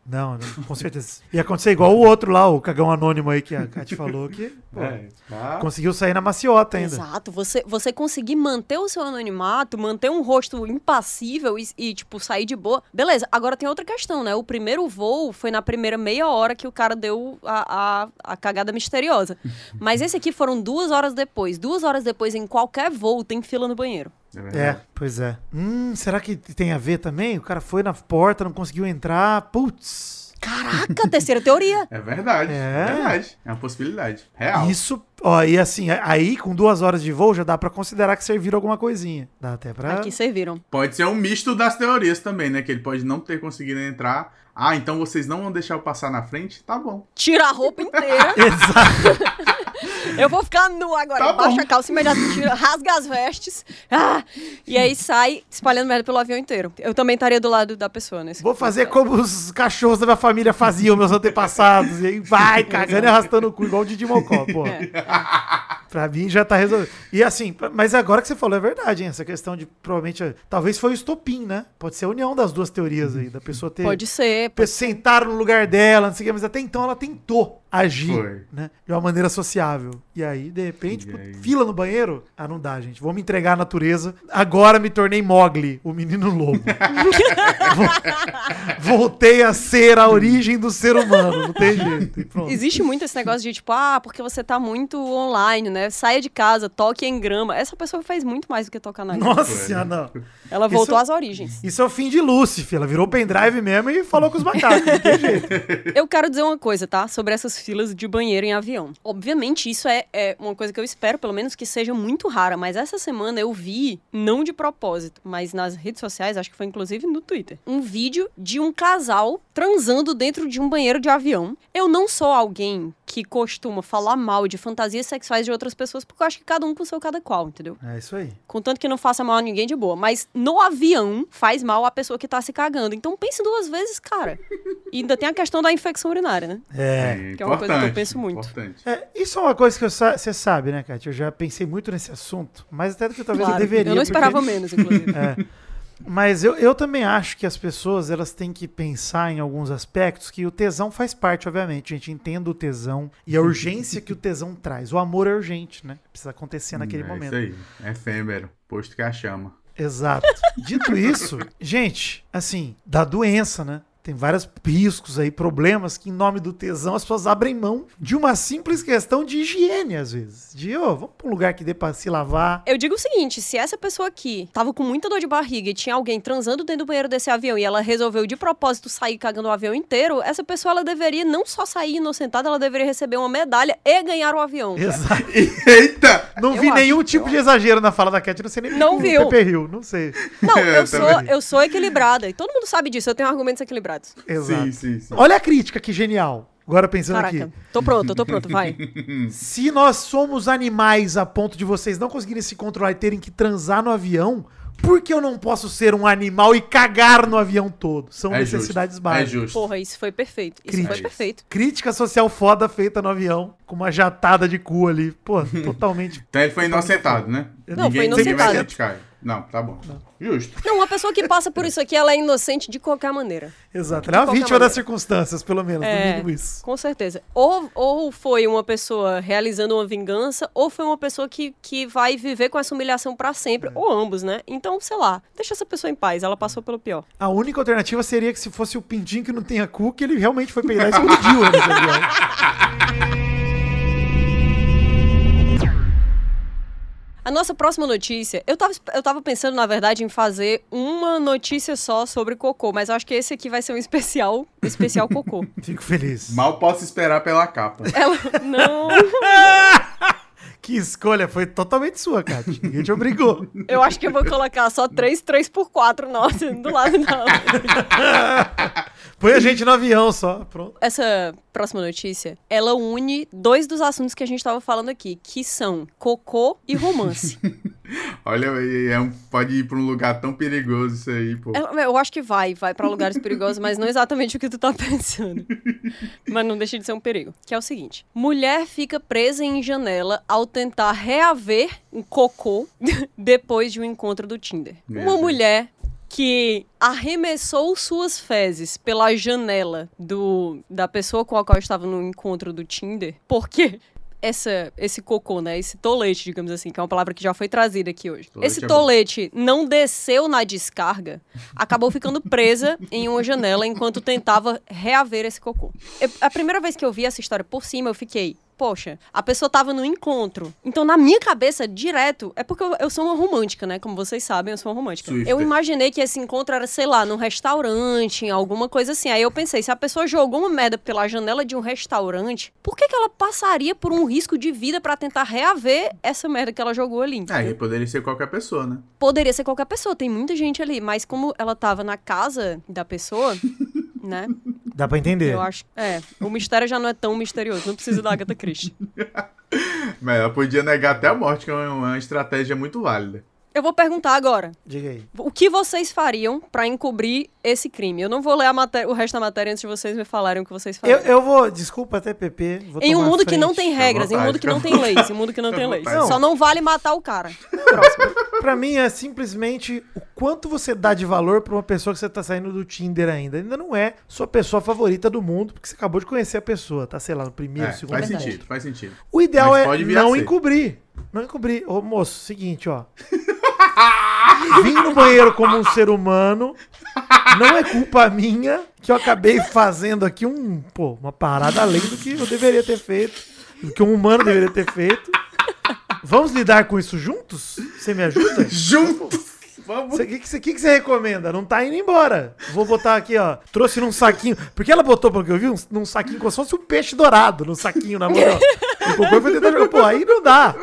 não, não, com certeza. Ia acontecer igual o outro lá, o cagão anônimo aí que a Kate falou, que pô, É, tá. conseguiu sair na maciota ainda. Exato, você, você conseguir manter o seu anonimato, manter um rosto impassível e, e, tipo, sair de boa. Beleza, agora tem outra questão, né? O primeiro voo foi na primeira meia hora que o cara deu a, a, a cagada misteriosa. Mas esse aqui foram duas horas depois. Duas horas depois, em qualquer voo, tem fila no banheiro. É É, pois é. Hum, será que tem a ver também? O cara foi na porta, não conseguiu entrar. Putz. Caraca, terceira teoria. É verdade. É. É verdade. É uma possibilidade. Real. Isso, ó, e assim, aí com duas horas de voo já dá pra considerar que serviram alguma coisinha. Dá até pra. Aqui serviram. Pode ser um misto das teorias também, né? Que ele pode não ter conseguido entrar. Ah, então vocês não vão deixar eu passar na frente? Tá bom. Tira a roupa inteira. Exato. Eu vou ficar nu agora. Tá Baixa bom. a calça imediatamente, tira, rasga as vestes. Ah, e aí sai espalhando merda pelo avião inteiro. Eu também estaria do lado da pessoa nesse Vou fazer como os cachorros da minha família faziam, meus antepassados. E aí vai cagando e arrastando o cu, igual o Didi Mocó, pô. É. Pra mim já tá resolvido. E assim, mas agora que você falou é verdade, hein? Essa questão de provavelmente. Talvez foi o estopim, né? Pode ser a união das duas teorias aí, da pessoa ter. Pode ser. pe- Sentar no lugar dela, não sei o que, mas até então ela tentou agir, Foi. né? De uma maneira sociável. E aí, de repente, aí? fila no banheiro? Ah, não dá, gente. Vou me entregar à natureza. Agora me tornei Mogli, o menino lobo. Vol- Voltei a ser a origem do ser humano. Não tem jeito. Pronto. Existe muito esse negócio de tipo, ah, porque você tá muito online, né? Saia de casa, toque em grama. Essa pessoa fez muito mais do que tocar na grama. Nossa senhora, não. Ela voltou Isso- às origens. Isso é o fim de Lúcifer. Ela virou pendrive mesmo e falou com os macacos. Não tem jeito. Eu quero dizer uma coisa, tá? Sobre essas filas de banheiro em avião. Obviamente, isso é, é uma coisa que eu espero, pelo menos, que seja muito rara. Mas essa semana eu vi, não de propósito, mas nas redes sociais, acho que foi inclusive no Twitter, um vídeo de um casal transando dentro de um banheiro de avião. Eu não sou alguém que costuma falar mal de fantasias sexuais de outras pessoas, porque eu acho que cada um com o seu cada qual, entendeu? É isso aí. Contanto que não faça mal a ninguém de boa. Mas no avião faz mal a pessoa que tá se cagando. Então pense duas vezes, cara. E ainda tem a questão da infecção urinária, né? É. Que é uma coisa que eu penso muito. Importante. É, isso é uma coisa que você sabe, né, Kátia? Eu já pensei muito nesse assunto, mas até do que talvez Claro. eu deveria. Eu não porque- esperava menos, inclusive. É. Mas eu, eu também acho que as pessoas elas têm que pensar em alguns aspectos que o tesão faz parte, obviamente. A gente entende o tesão e a urgência que o tesão traz. O amor é urgente, né? Precisa acontecer naquele é momento. Isso aí. É efêmero. Posto que a chama. Exato. Dito isso, gente, assim, da doença, né? Tem vários riscos aí, problemas que, em nome do tesão, as pessoas abrem mão de uma simples questão de higiene, às vezes. De, ô, vamos pra um lugar que dê pra se lavar. Eu digo o seguinte: se essa pessoa aqui tava com muita dor de barriga e tinha alguém transando dentro do banheiro desse avião e ela resolveu de propósito sair cagando o avião inteiro, essa pessoa ela deveria não só sair inocentada, ela deveria receber uma medalha e ganhar o avião. Exato. Eita! Não Eu vi nenhum eu tipo de exagero na fala da Cat, não sei nem Não viu. Pepe Hill, não sei. Não, eu Eu sou, também. eu sou equilibrada. E todo mundo sabe disso, eu tenho argumentos equilibrados. Exato. Sim, sim, sim. Olha a crítica, que genial. Agora pensando Caraca, aqui. tô pronto, tô pronto, vai. Se nós somos animais a ponto de vocês não conseguirem se controlar e terem que transar no avião, por que eu não posso ser um animal e cagar no avião todo? São É necessidades justo. É básicas. justo. Porra, isso foi perfeito. Isso Crítica. foi perfeito. Crítica social foda feita no avião, com uma jatada de cu ali. Pô, totalmente. Então ele foi inocentado, né? Não, foi ninguém vai inocentado. criticar. Não, tá bom. Justo. Não, uma pessoa que passa por isso aqui, ela é inocente de qualquer maneira. Exato. Ela é uma vítima das maneira. circunstâncias, pelo menos, no É. mínimo isso. Com certeza. Ou, ou foi uma pessoa realizando uma vingança, ou foi uma pessoa que, que vai viver com essa humilhação pra sempre, ou ambos, né? Então, sei lá, deixa essa pessoa em paz, ela passou pelo pior. A única alternativa seria que se fosse o pintinho que não tenha cu, que ele realmente foi peidar e explodiu A nossa próxima notícia, eu tava, eu tava pensando, na verdade, em fazer uma notícia só sobre cocô, mas eu acho que esse aqui vai ser um especial, especial cocô. Fico feliz. Mal posso esperar pela capa. Ela, não, Que escolha, foi totalmente sua, Kátia. Ninguém te obrigou. eu acho que eu vou colocar só 3, 3 por 4, nossa, do lado da outra. Põe a gente no avião só, pronto. Essa próxima notícia, ela une dois dos assuntos que a gente tava falando aqui, que são cocô e romance. Olha, é um, pode ir pra um lugar tão perigoso isso aí, pô. Eu, eu acho que vai, vai pra lugares perigosos, mas não exatamente o que tu tá pensando. mas não deixa de ser um perigo. Que é o seguinte: mulher fica presa em janela ao tentar reaver um cocô depois de um encontro do Tinder. Meu Uma Deus. mulher que arremessou suas fezes pela janela do da pessoa com a qual estava no encontro do Tinder, porque essa, esse cocô, né? Esse tolete, digamos assim, que é uma palavra que já foi trazida aqui hoje. Tolete esse é tolete não desceu na descarga, acabou ficando presa em uma janela enquanto tentava reaver esse cocô. Eu- a primeira vez que eu vi essa história por cima, eu fiquei, poxa, a pessoa tava no encontro. Então, na minha cabeça, direto, é porque eu, eu sou uma romântica, né? Como vocês sabem, eu sou uma romântica. Swifter. Eu imaginei que esse encontro era, sei lá, num restaurante, em alguma coisa assim. Aí eu pensei, se a pessoa jogou uma merda pela janela de um restaurante, por que, que ela passaria por um risco de vida pra tentar reaver essa merda que ela jogou ali? entendeu? É, poderia ser qualquer pessoa, né? Poderia ser qualquer pessoa, tem muita gente ali, mas como ela tava na casa da pessoa, né? Dá pra entender. Eu acho. É, o mistério já não é tão misterioso, não precisa da Agatha Christie. Mas ela podia negar até a morte, que é uma, uma estratégia muito válida. Eu vou perguntar agora. Diga aí. O que vocês fariam pra encobrir esse crime? Eu não vou ler a maté- o resto da matéria antes de vocês me falarem o que vocês Eu, fariam. eu vou, desculpa até, PP. Vou Em um tomar mundo que não tem regras, em um vontade, mundo que não tem leis, em um mundo que não tem leis. vontade. Só não vale matar o cara. Próximo. Pra mim é simplesmente o quanto você dá de valor pra uma pessoa que você tá saindo do Tinder ainda. Ainda não é sua pessoa favorita do mundo, porque você acabou de conhecer a pessoa, tá, sei lá, no primeiro, É, segundo faz verdade. sentido, faz sentido. O ideal Mas é não encobrir. Não encobrir. Ô, moço, seguinte, ó. Vim no banheiro como um ser humano. Não é culpa minha que eu acabei fazendo aqui um, pô, uma parada além do que eu deveria ter feito. Do que um humano deveria ter feito. Vamos lidar com isso juntos? Você me ajuda? Juntos! Vamos! O que, que, você- que você recomenda? Não tá indo embora. Vou botar aqui, ó. Trouxe num saquinho. Porque ela botou, pelo que eu vi, um- num saquinho como se fosse um peixe dourado, num saquinho na mão. ó. E colocou e foi tentar jogar. Pô, aí não dá.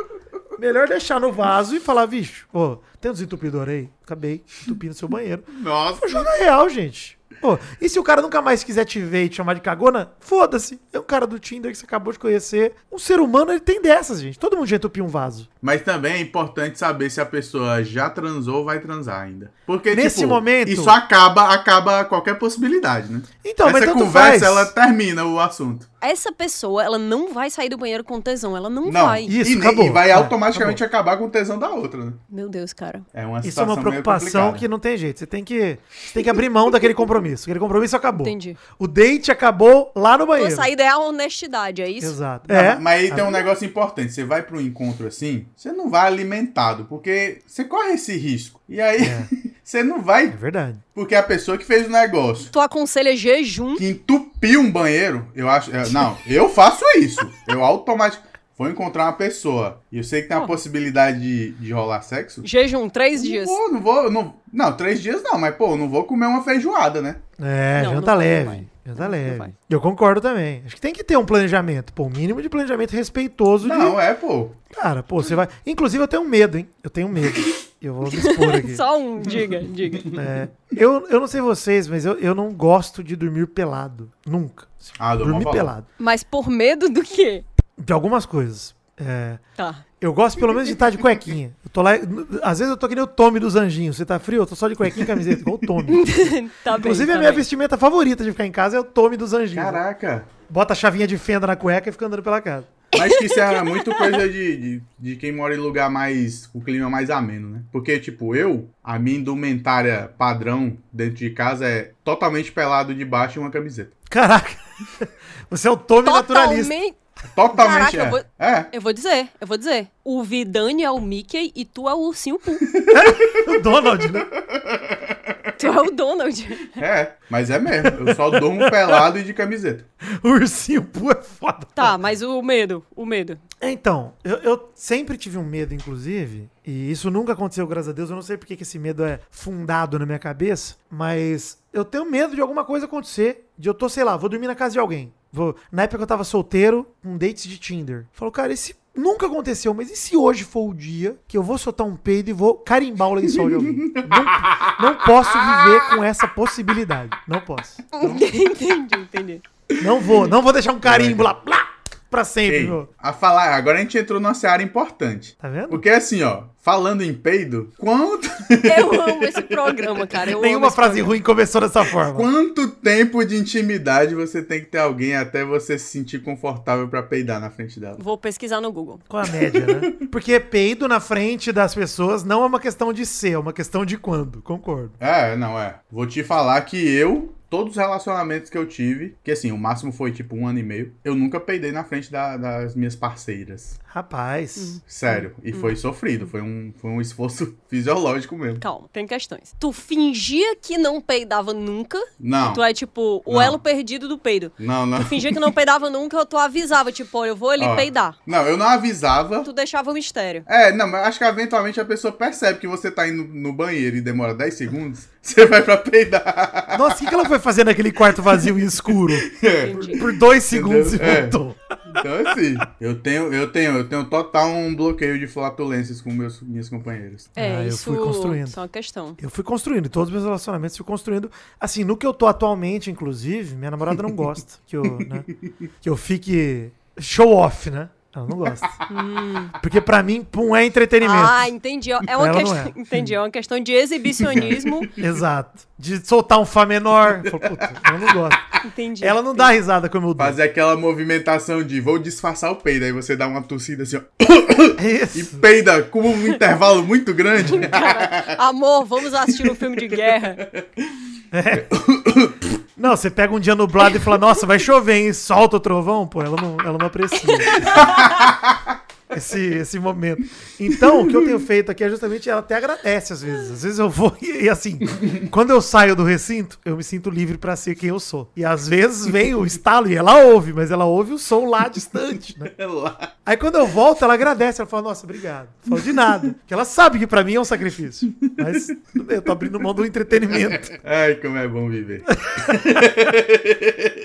Melhor deixar no vaso e falar, bicho, pô, tem um desentupidor aí? Acabei entupindo seu banheiro. Nossa! Pô, joga real, gente. Pô, e se o cara nunca mais quiser te ver e te chamar de cagona, foda-se. É um cara do Tinder que você acabou de conhecer. Um ser humano, ele tem dessas, gente. Todo mundo já entupiu um vaso. Mas também é importante saber se a pessoa já transou ou vai transar ainda. Porque, Nesse tipo, momento- isso acaba, acaba qualquer possibilidade, né? Então, mas Essa tanto conversa, faz. ela termina o assunto. Essa pessoa, ela não vai sair do banheiro com tesão, ela não, Não, vai. Isso, e, acabou. e vai É, automaticamente acabar com o tesão da outra, né? Meu Deus, cara. É uma Isso é situação uma preocupação que não tem jeito. Você tem que, você tem que abrir mão daquele compromisso. Aquele compromisso acabou. Entendi. O date acabou lá no A banheiro. saída é a honestidade, é isso? Exato. Não, É. Mas aí tem um negócio importante. Você vai para um encontro assim, você não vai alimentado, porque você corre esse risco. E aí você não É vai, verdade. porque a pessoa que fez o negócio, Tu aconselha jejum. que entupiu um banheiro, eu acho. é, Não, eu faço isso. Eu automaticamente. Vou encontrar uma pessoa e eu sei que tem a possibilidade de, de rolar sexo. Jejum, três dias. Não vou, não vou. Não, não, três dias não, mas pô, não vou comer uma feijoada, né? É, Não, janta não leve. vai. Janta Não leve. Eu concordo também. Acho que tem que ter um planejamento. Pô, um mínimo de planejamento respeitoso Não, de. é, pô. Cara, pô, você vai. Inclusive, eu tenho medo, hein? Eu tenho medo. Eu vou me expor aqui. Só um, diga, diga. É, eu, eu não sei vocês, mas eu, eu não gosto de dormir pelado. Nunca. Ah, dormir pelado. Mas por medo do quê? De algumas coisas. É, Tá. eu gosto pelo menos de estar de cuequinha. Eu tô lá. Às vezes eu tô que nem o Tommy dos Anjinhos. Você tá frio? Eu tô só de cuequinha e camiseta, igual o Tommy. Tá bem. Inclusive, tá a minha bem. vestimenta favorita de ficar em casa é o Tommy dos Anjinhos. Caraca. Bota a chavinha de fenda na cueca e fica andando pela casa. Mas que isso é muito coisa de, de, de quem mora em lugar mais. com clima mais ameno, né? Porque, tipo, eu, a minha indumentária padrão dentro de casa é totalmente pelado de baixo e uma camiseta. Caraca. Você é o Tommy naturalista. Totalmente. Caraca, eu é. vou- É. Eu vou dizer, eu vou dizer. O Vidani é o Mickey e tu é o ursinho Pooh. O Donald, né? Tu é o Donald. É, mas é mesmo. Eu só durmo pelado e de camiseta. O ursinho Poo é foda. Tá, mas o medo, o medo. Então, eu, eu sempre tive um medo, inclusive, e isso nunca aconteceu, graças a Deus. Eu não sei porque que esse medo é fundado na minha cabeça, mas eu tenho medo de alguma coisa acontecer. De eu tô, sei lá, vou dormir na casa de alguém. Vou, na época eu tava solteiro, um dates de Tinder. Falou, cara, esse nunca aconteceu, mas e se hoje for o dia que eu vou soltar um peido e vou carimbar o lençol de alguém? Não, não posso viver com essa possibilidade. Não posso. entendi, entendi. Não vou, não vou deixar um carimbo lá, lá pra sempre, Ei, meu. a falar, agora a gente entrou numa área importante. Tá vendo? Porque assim, ó, falando em peido, quanto, Eu amo esse programa, cara. Eu amo Nenhuma frase programa. ruim começou dessa forma. quanto tempo de intimidade você tem que ter alguém até você se sentir confortável pra peidar na frente dela? Vou pesquisar no Google. Com a média, né? Porque peido na frente das pessoas não é uma questão de ser, é uma questão de quando. Concordo. É, não é. Vou te falar que eu todos os relacionamentos que eu tive, que assim, o máximo foi tipo um ano e meio, eu nunca peidei na frente da- das minhas parceiras. Rapaz. Sério. E foi sofrido, foi um, foi um esforço fisiológico mesmo. Calma, tem questões. Tu fingia que não peidava nunca. Não, Tu é tipo o Não. elo perdido do peido. não, não. Tu fingia que não peidava nunca, ou tu avisava, tipo, olha, eu vou ali Ó. peidar. Não, eu não avisava. Tu deixava o mistério. É, não, mas acho que eventualmente a pessoa percebe que você tá indo no banheiro e demora 10 segundos, você vai pra peidar. Nossa, o que, que ela foi fazer naquele quarto vazio e escuro? Entendi. Por dois segundos Entendeu? e É. voltou. Então, assim, eu tenho, eu tenho, eu tenho total um bloqueio de flatulências com meus, minhas companheiras. É, Ah, eu isso, fui construindo. isso é uma questão. Eu fui construindo, todos os meus relacionamentos fui construindo. Assim, no que eu tô atualmente, inclusive, minha namorada não gosta que eu, né, que eu fique show off, né? Ela não gosta. Porque pra mim, pum, é entretenimento. Ah, entendi. É uma não questão, é. entendi, é uma questão de exibicionismo. Exato. De soltar um Fá menor. Eu falo, Puta, ela não gosta. entendi. Ela não dá risada como eu dou. Fazer aquela movimentação de vou disfarçar o peido, aí você dá uma tossida assim, ó, É e isso. peida com um intervalo muito grande. Cara, amor, vamos assistir um filme de guerra. Não, você pega um dia nublado e fala, nossa, vai chover, hein? Solta o trovão, pô, ela não, ela não aprecia. Esse, esse momento. Então, o que eu tenho feito aqui é justamente ela até agradece às vezes. Às vezes eu vou e, e assim, quando eu saio do recinto, eu me sinto livre pra ser quem eu sou. E às vezes vem o estalo e ela ouve, mas ela ouve o som lá distante, né? É lá. Aí quando eu volto, ela agradece, ela fala, nossa, obrigado. Falo de nada. Porque ela sabe que pra mim é um sacrifício. Mas tudo bem, eu tô abrindo mão do entretenimento. Ai, como é bom viver.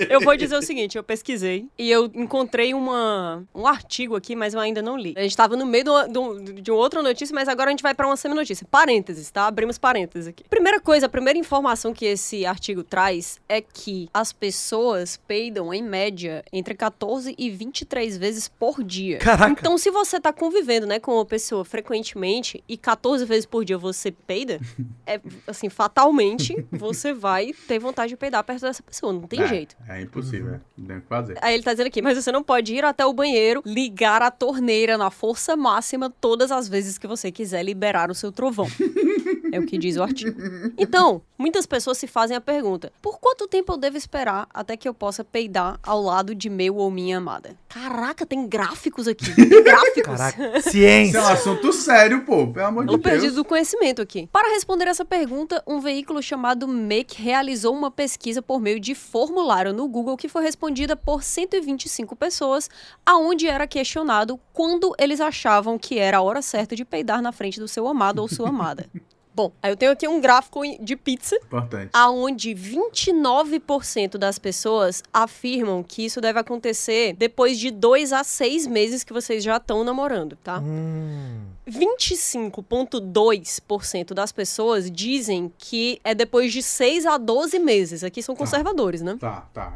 Eu vou dizer o seguinte, eu pesquisei e eu encontrei uma, um artigo aqui, mas eu ainda não li. A gente tava no meio do- do- de uma outra notícia, mas agora a gente vai pra uma semi-notícia. Parênteses, tá? Abrimos parênteses aqui. Primeira coisa, a primeira informação que esse artigo traz é que as pessoas peidam, em média, entre 14 e 23 vezes por dia. Caraca. Então, se você tá convivendo, né, com uma pessoa frequentemente e 14 vezes por dia você peida, é, assim, fatalmente, você vai ter vontade de peidar perto dessa pessoa. Não tem é, jeito. É impossível, é. Não tem o que fazer. Aí ele tá dizendo aqui, mas você não pode ir até o banheiro, ligar a torneira na força máxima todas as vezes que você quiser liberar o seu trovão. é o que diz o artigo. Então, muitas pessoas se fazem a pergunta: por quanto tempo eu devo esperar até que eu possa peidar ao lado de meu ou minha amada? Caraca, tem gráficos aqui. Tem gráficos. Caraca, Isso ciência. é um assunto sério, pô. Pelo amor de Pelo Deus. perdido do conhecimento aqui. Para responder essa pergunta, um veículo chamado Make realizou uma pesquisa por meio de formulário no Google que foi respondida por 125 pessoas, aonde era questionado quando eles achavam que era a hora certa de peidar na frente do seu amado ou sua amada. Bom, aí eu tenho aqui um gráfico de pizza Importante. aonde 29% das pessoas afirmam que isso deve acontecer depois de dois a seis meses que vocês já estão namorando, tá? Hum, 25,2% das pessoas dizem que é depois de 6 a 12 meses. Aqui são conservadores, né? Tá, tá.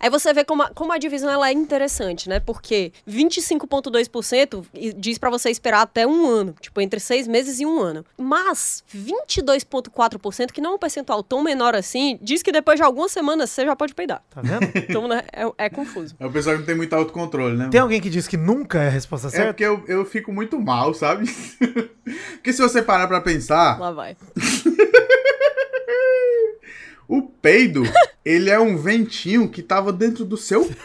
Aí você vê como a, como a divisão ela é interessante, né? Porque 25,2% e- diz pra você esperar até um ano, tipo, entre seis meses e um ano. Mas 22,4%, que não é um percentual tão menor assim, diz que depois de algumas semanas você já pode peidar. tá vendo? Então, né, é, é confuso. É o pessoal que não tem muito autocontrole, né? Tem alguém que diz que nunca é a resposta É certa? porque eu, eu fico muito mal, sabe? Porque se você parar pra pensar, Lá vai. o peido, ele é um ventinho que tava dentro do seu cu,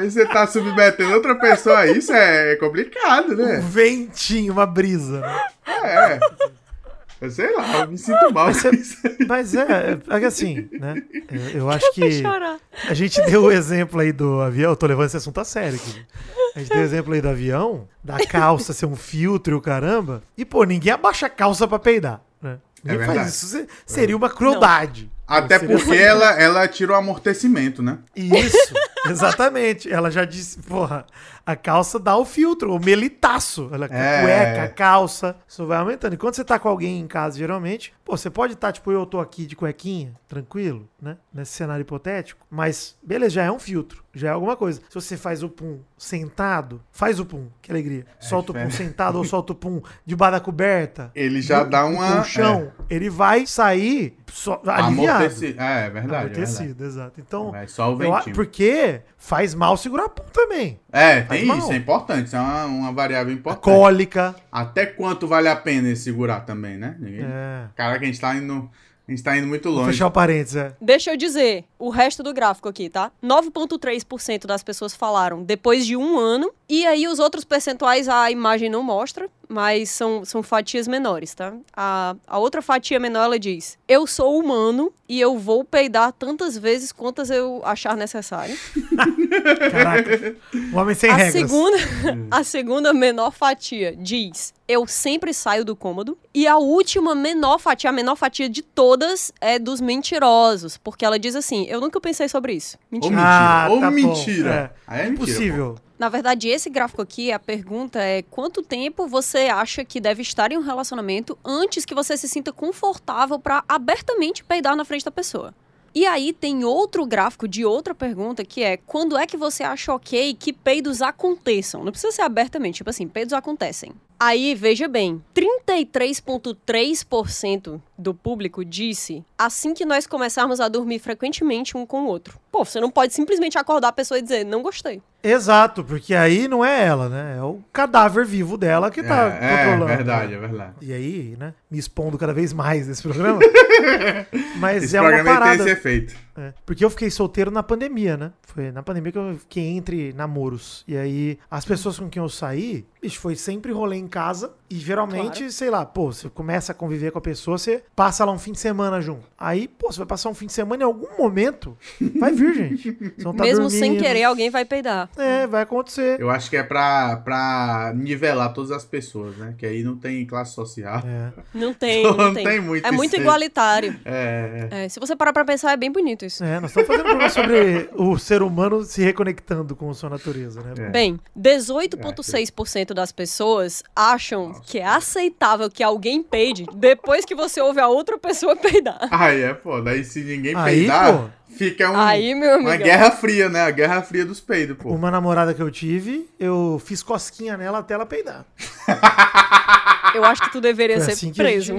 Você tá submetendo outra pessoa a isso, é complicado, Um né? ventinho, uma brisa. né? É. Eu sei lá, eu me sinto mal com isso. Mas é, é que assim, né? Eu, eu acho que Chorar. a gente deu o exemplo aí do avião. Eu tô levando esse assunto a sério aqui. A gente deu o exemplo aí do avião, da calça ser um filtro e o caramba. E, pô, ninguém abaixa a calça pra peidar, né? Ninguém verdade. faz isso. Se- Seria uma crueldade. Até porque ela, ela tira o amortecimento, né? Isso, exatamente. Ela já disse, porra, a calça dá o filtro, o melitaço. Ela, É. Cueca, a calça, isso vai aumentando. E quando você tá com alguém em casa, geralmente, pô, você pode estar, tipo, eu tô aqui de cuequinha, tranquilo, né? Nesse cenário hipotético. Mas, beleza, já é um filtro, já é alguma coisa. Se você faz o pum sentado, faz o pum, que alegria. Solta o pum sentado ou solta o pum debaixo da coberta. Ele já no- dá no uma. colchão, ele vai sair só, é, aliviado. amortecido. É, é verdade. é verdade. Amortecido, exato. Então, Vai só o eu a- ventinho. porque faz mal segurar pum também. É, Faz tem mal. isso, é importante. Isso é uma, uma variável A importante. cólica. Até quanto vale a pena ele segurar também, né? Ninguém... É. Caraca, a gente tá indo A gente tá indo muito Vou longe. fechar o parênteses, é. Deixa eu dizer o resto do gráfico aqui, tá? 9,3% das pessoas falaram depois de um ano. E aí os outros percentuais a imagem não mostra, mas são, são fatias menores, tá? A, a outra fatia menor ela diz: Eu sou humano e eu vou peidar tantas vezes quantas eu achar necessário. Caraca. Um homem sem a regras. segunda, a segunda menor fatia diz: Eu sempre saio do cômodo. E a última menor fatia, a menor fatia de todas, é dos mentirosos. Porque ela diz assim: Eu nunca pensei sobre isso. Ou Mentira. mentira. Ah, ou tá bom. mentira. É. Aí é mentira. Impossível. Na verdade, esse gráfico aqui, a pergunta é quanto tempo você acha que deve estar em um relacionamento antes que você se sinta confortável pra abertamente peidar na frente da pessoa. E aí tem outro gráfico de outra pergunta que é quando é que você acha ok que peidos aconteçam? Não precisa ser abertamente, tipo assim, peidos acontecem. Aí, veja bem, 33,3% do público disse assim que nós começarmos a dormir frequentemente um com o outro. Pô, você não pode simplesmente acordar a pessoa e dizer, não gostei. Exato, porque aí não é ela, né? É o cadáver vivo dela que tá é, é controlando. verdade, é verdade. E aí, né? Me expondo cada vez mais nesse programa. Mas Esse é uma programa tem parada. esse efeito. É, porque eu fiquei solteiro na pandemia, né? Foi na pandemia que eu fiquei entre namoros. E aí, as pessoas com quem eu saí, bicho, foi sempre rolê em casa. E geralmente, Claro. sei lá, pô, você começa a conviver com a pessoa, você passa lá um fim de semana junto. Aí, pô, você vai passar um fim de semana em algum momento. Vai vir, gente. Tá Mesmo sem dormindo. querer, alguém vai peidar. É, vai acontecer. Eu acho que é pra, pra nivelar todas as pessoas, né? Que aí não tem classe social. É. Não tem, Não não tem. tem muito é muito aí. igualitário. É, é. É, se você parar pra pensar, é bem bonito isso. É, nós estamos fazendo um programa sobre o ser humano se reconectando com sua natureza, né? É. Bem, 18,6% das pessoas acham que é aceitável que alguém peide depois que você ouve a outra pessoa peidar. Aí é foda. Aí se ninguém Aí, peidar, pô. Fica um, Aí, meu uma guerra fria, né? A guerra fria dos peidos, pô. Uma namorada que eu tive, eu fiz cosquinha nela até ela peidar. Eu acho que tu deveria Foi ser assim preso.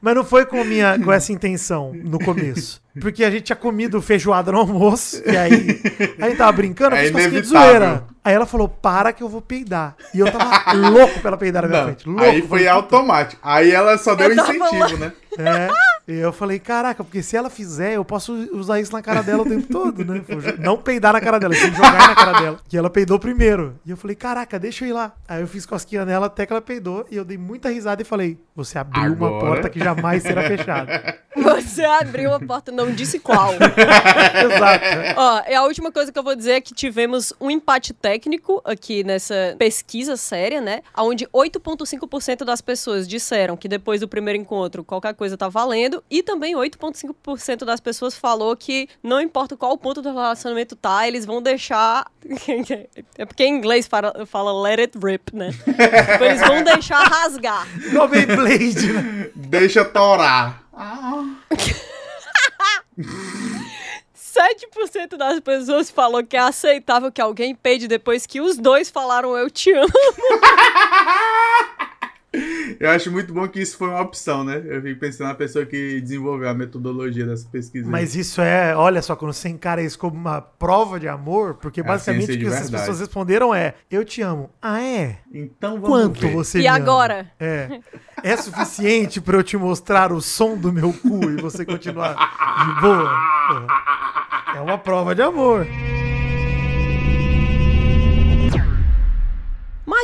Mas não foi com, minha, com essa intenção no começo. Porque a gente tinha comido feijoada no almoço. E aí, a gente tava brincando, eu É fiz de inevitável. zoeira. Aí ela falou, para que eu vou peidar. E eu tava louco pra ela peidar na minha Não, frente. Louco. aí foi automático. Aí ela só deu Eu incentivo, né? É, e eu falei, caraca, porque se ela fizer, eu posso usar isso na cara dela o tempo todo, né? Não peidar na cara dela, sim jogar na cara dela. Que ela peidou primeiro. E eu falei, caraca, deixa eu ir lá. Aí eu fiz cosquinha nela até que ela peidou. E eu dei muita risada e falei, você abriu uma Agora? porta que jamais será fechada. Você abriu a porta, não disse qual. Exato. Ó, e a última coisa que eu vou dizer é que tivemos um empate técnico aqui nessa pesquisa séria, né? Onde 8,5% das pessoas disseram que depois do primeiro encontro qualquer coisa tá valendo. E também 8,5% das pessoas falou que não importa qual ponto do relacionamento tá, eles vão deixar. é porque em inglês fala, fala let it rip, né? Tipo, eles vão deixar rasgar. Igual Beyblade, né? Deixa torar. 7% das pessoas falou que é aceitável que alguém peide depois que os dois falaram eu te amo. Eu acho muito bom que isso foi uma opção, né? Eu fico pensando na pessoa que desenvolveu a metodologia dessa pesquisa. Mas isso é, olha só, quando você encara isso como uma prova de amor, porque É basicamente o que as verdade. pessoas responderam é: Eu te amo. Ah, é? Então vamos Quanto ver. você E me ama? agora? É. É suficiente pra eu te mostrar o som do meu cu e você continuar de boa? É uma prova de amor.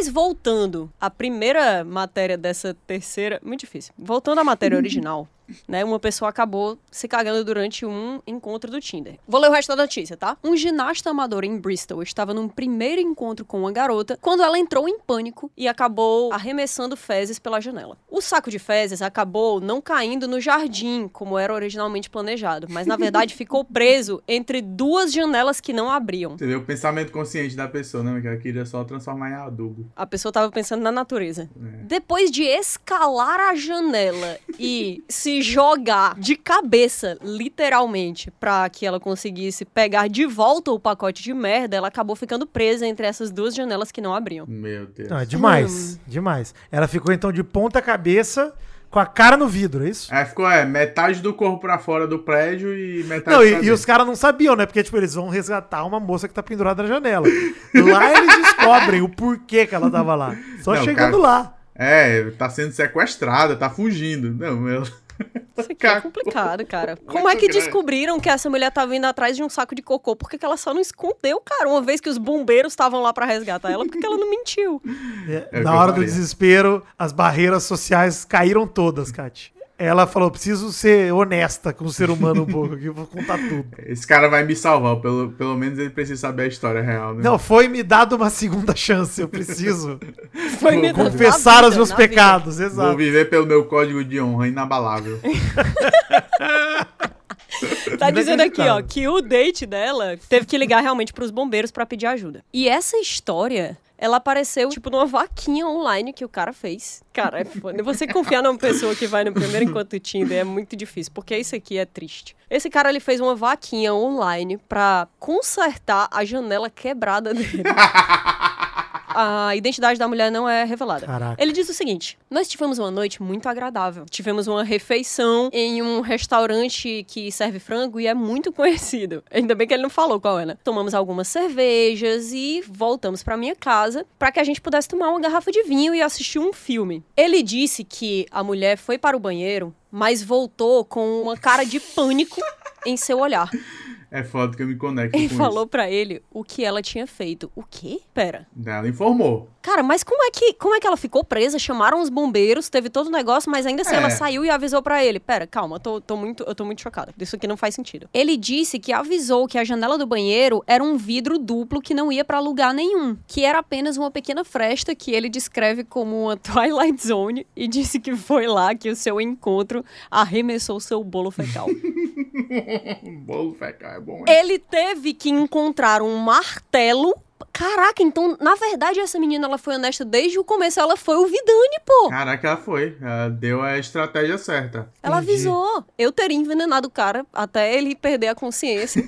Mas voltando à primeira matéria dessa terceira. Muito difícil. Voltando à matéria original, né? Uma pessoa acabou se cagando durante um encontro do Tinder. Vou ler o resto da notícia, tá? Um ginasta amador em Bristol estava num primeiro encontro com uma garota quando ela entrou em pânico e acabou arremessando fezes pela janela. O saco de fezes acabou não caindo no jardim, como era originalmente planejado, mas na verdade ficou preso entre duas janelas que não abriam. Vê o pensamento consciente da pessoa, né? Que ela queria só transformar em adubo. A pessoa tava pensando na natureza. Depois de escalar a janela e se jogar de cabeça, literalmente, pra que ela conseguisse pegar de volta o pacote de merda, ela acabou ficando presa entre essas duas janelas que não abriam. Meu Deus. Não, é demais. Demais. Ela ficou então de ponta cabeça com a cara no vidro, é isso? Aí ficou, é, metade do corpo pra fora do prédio e metade Não, pra e, e os caras não sabiam, né? Porque, tipo, eles vão resgatar uma moça que tá pendurada na janela. Lá eles descobrem o porquê que ela tava lá. Só Não, chegando cara- lá. É, tá sendo sequestrada, tá fugindo. Não, meu. Isso aqui é complicado, cara. Como é que grande. descobriram que essa mulher tava indo atrás de um saco de cocô? Por que, que ela só não escondeu, cara? Uma vez que os bombeiros estavam lá pra resgatar ela, por que ela não mentiu? É, É na que hora do desespero, as barreiras sociais caíram todas, Kate. Ela falou: preciso ser honesta com o ser humano um pouco aqui, eu vou contar tudo. Esse cara vai me salvar, pelo, pelo menos ele precisa saber a história real, né? Não, foi me dado uma segunda chance, eu preciso Foi me confessar na os meus vida, na vida. pecados, Vou exato. viver pelo meu código de honra inabalável. Tá dizendo aqui, ó, que o date dela teve que ligar realmente pros bombeiros pra pedir ajuda. E essa história, ela apareceu, tipo, numa vaquinha online que o cara fez. Cara, é foda. Você confiar numa pessoa que vai no primeiro encontro Tinder é muito difícil, porque isso aqui é triste. Esse cara, ele fez uma vaquinha online pra consertar a janela quebrada dele. A identidade da mulher não é revelada. Caraca. Ele diz o seguinte: Nós tivemos uma noite muito agradável. Tivemos uma refeição em um restaurante que serve frango e é muito conhecido. Ainda bem que ele não falou qual é, né? Tomamos algumas cervejas e voltamos pra minha casa pra que a gente pudesse tomar uma garrafa de vinho e assistir um filme. Ele disse que a mulher foi para o banheiro, mas voltou com uma cara de pânico em seu olhar. É foda que eu me conecto Ele com falou pra ele o que ela tinha feito. O quê? Pera. Ela informou. Cara, mas como é que como é que ela ficou presa? Chamaram os bombeiros, teve todo o negócio, mas ainda assim É. ela saiu e avisou pra ele. Pera, calma, eu tô, tô muito, eu tô muito chocada. Isso aqui não faz sentido. Ele disse que avisou que a janela do banheiro era um vidro duplo que não ia pra lugar nenhum, que era apenas uma pequena fresta que ele descreve como uma Twilight Zone e disse que foi lá que o seu encontro arremessou seu bolo fecal. Bolo fecal é bom, hein? Ele teve que encontrar um martelo. Caraca, então, na verdade, essa menina ela foi honesta desde o começo. Ela foi o Vidani, pô. Caraca, ela foi. Ela deu a estratégia certa. Ela Entendi. avisou. Eu teria envenenado o cara até ele perder a consciência.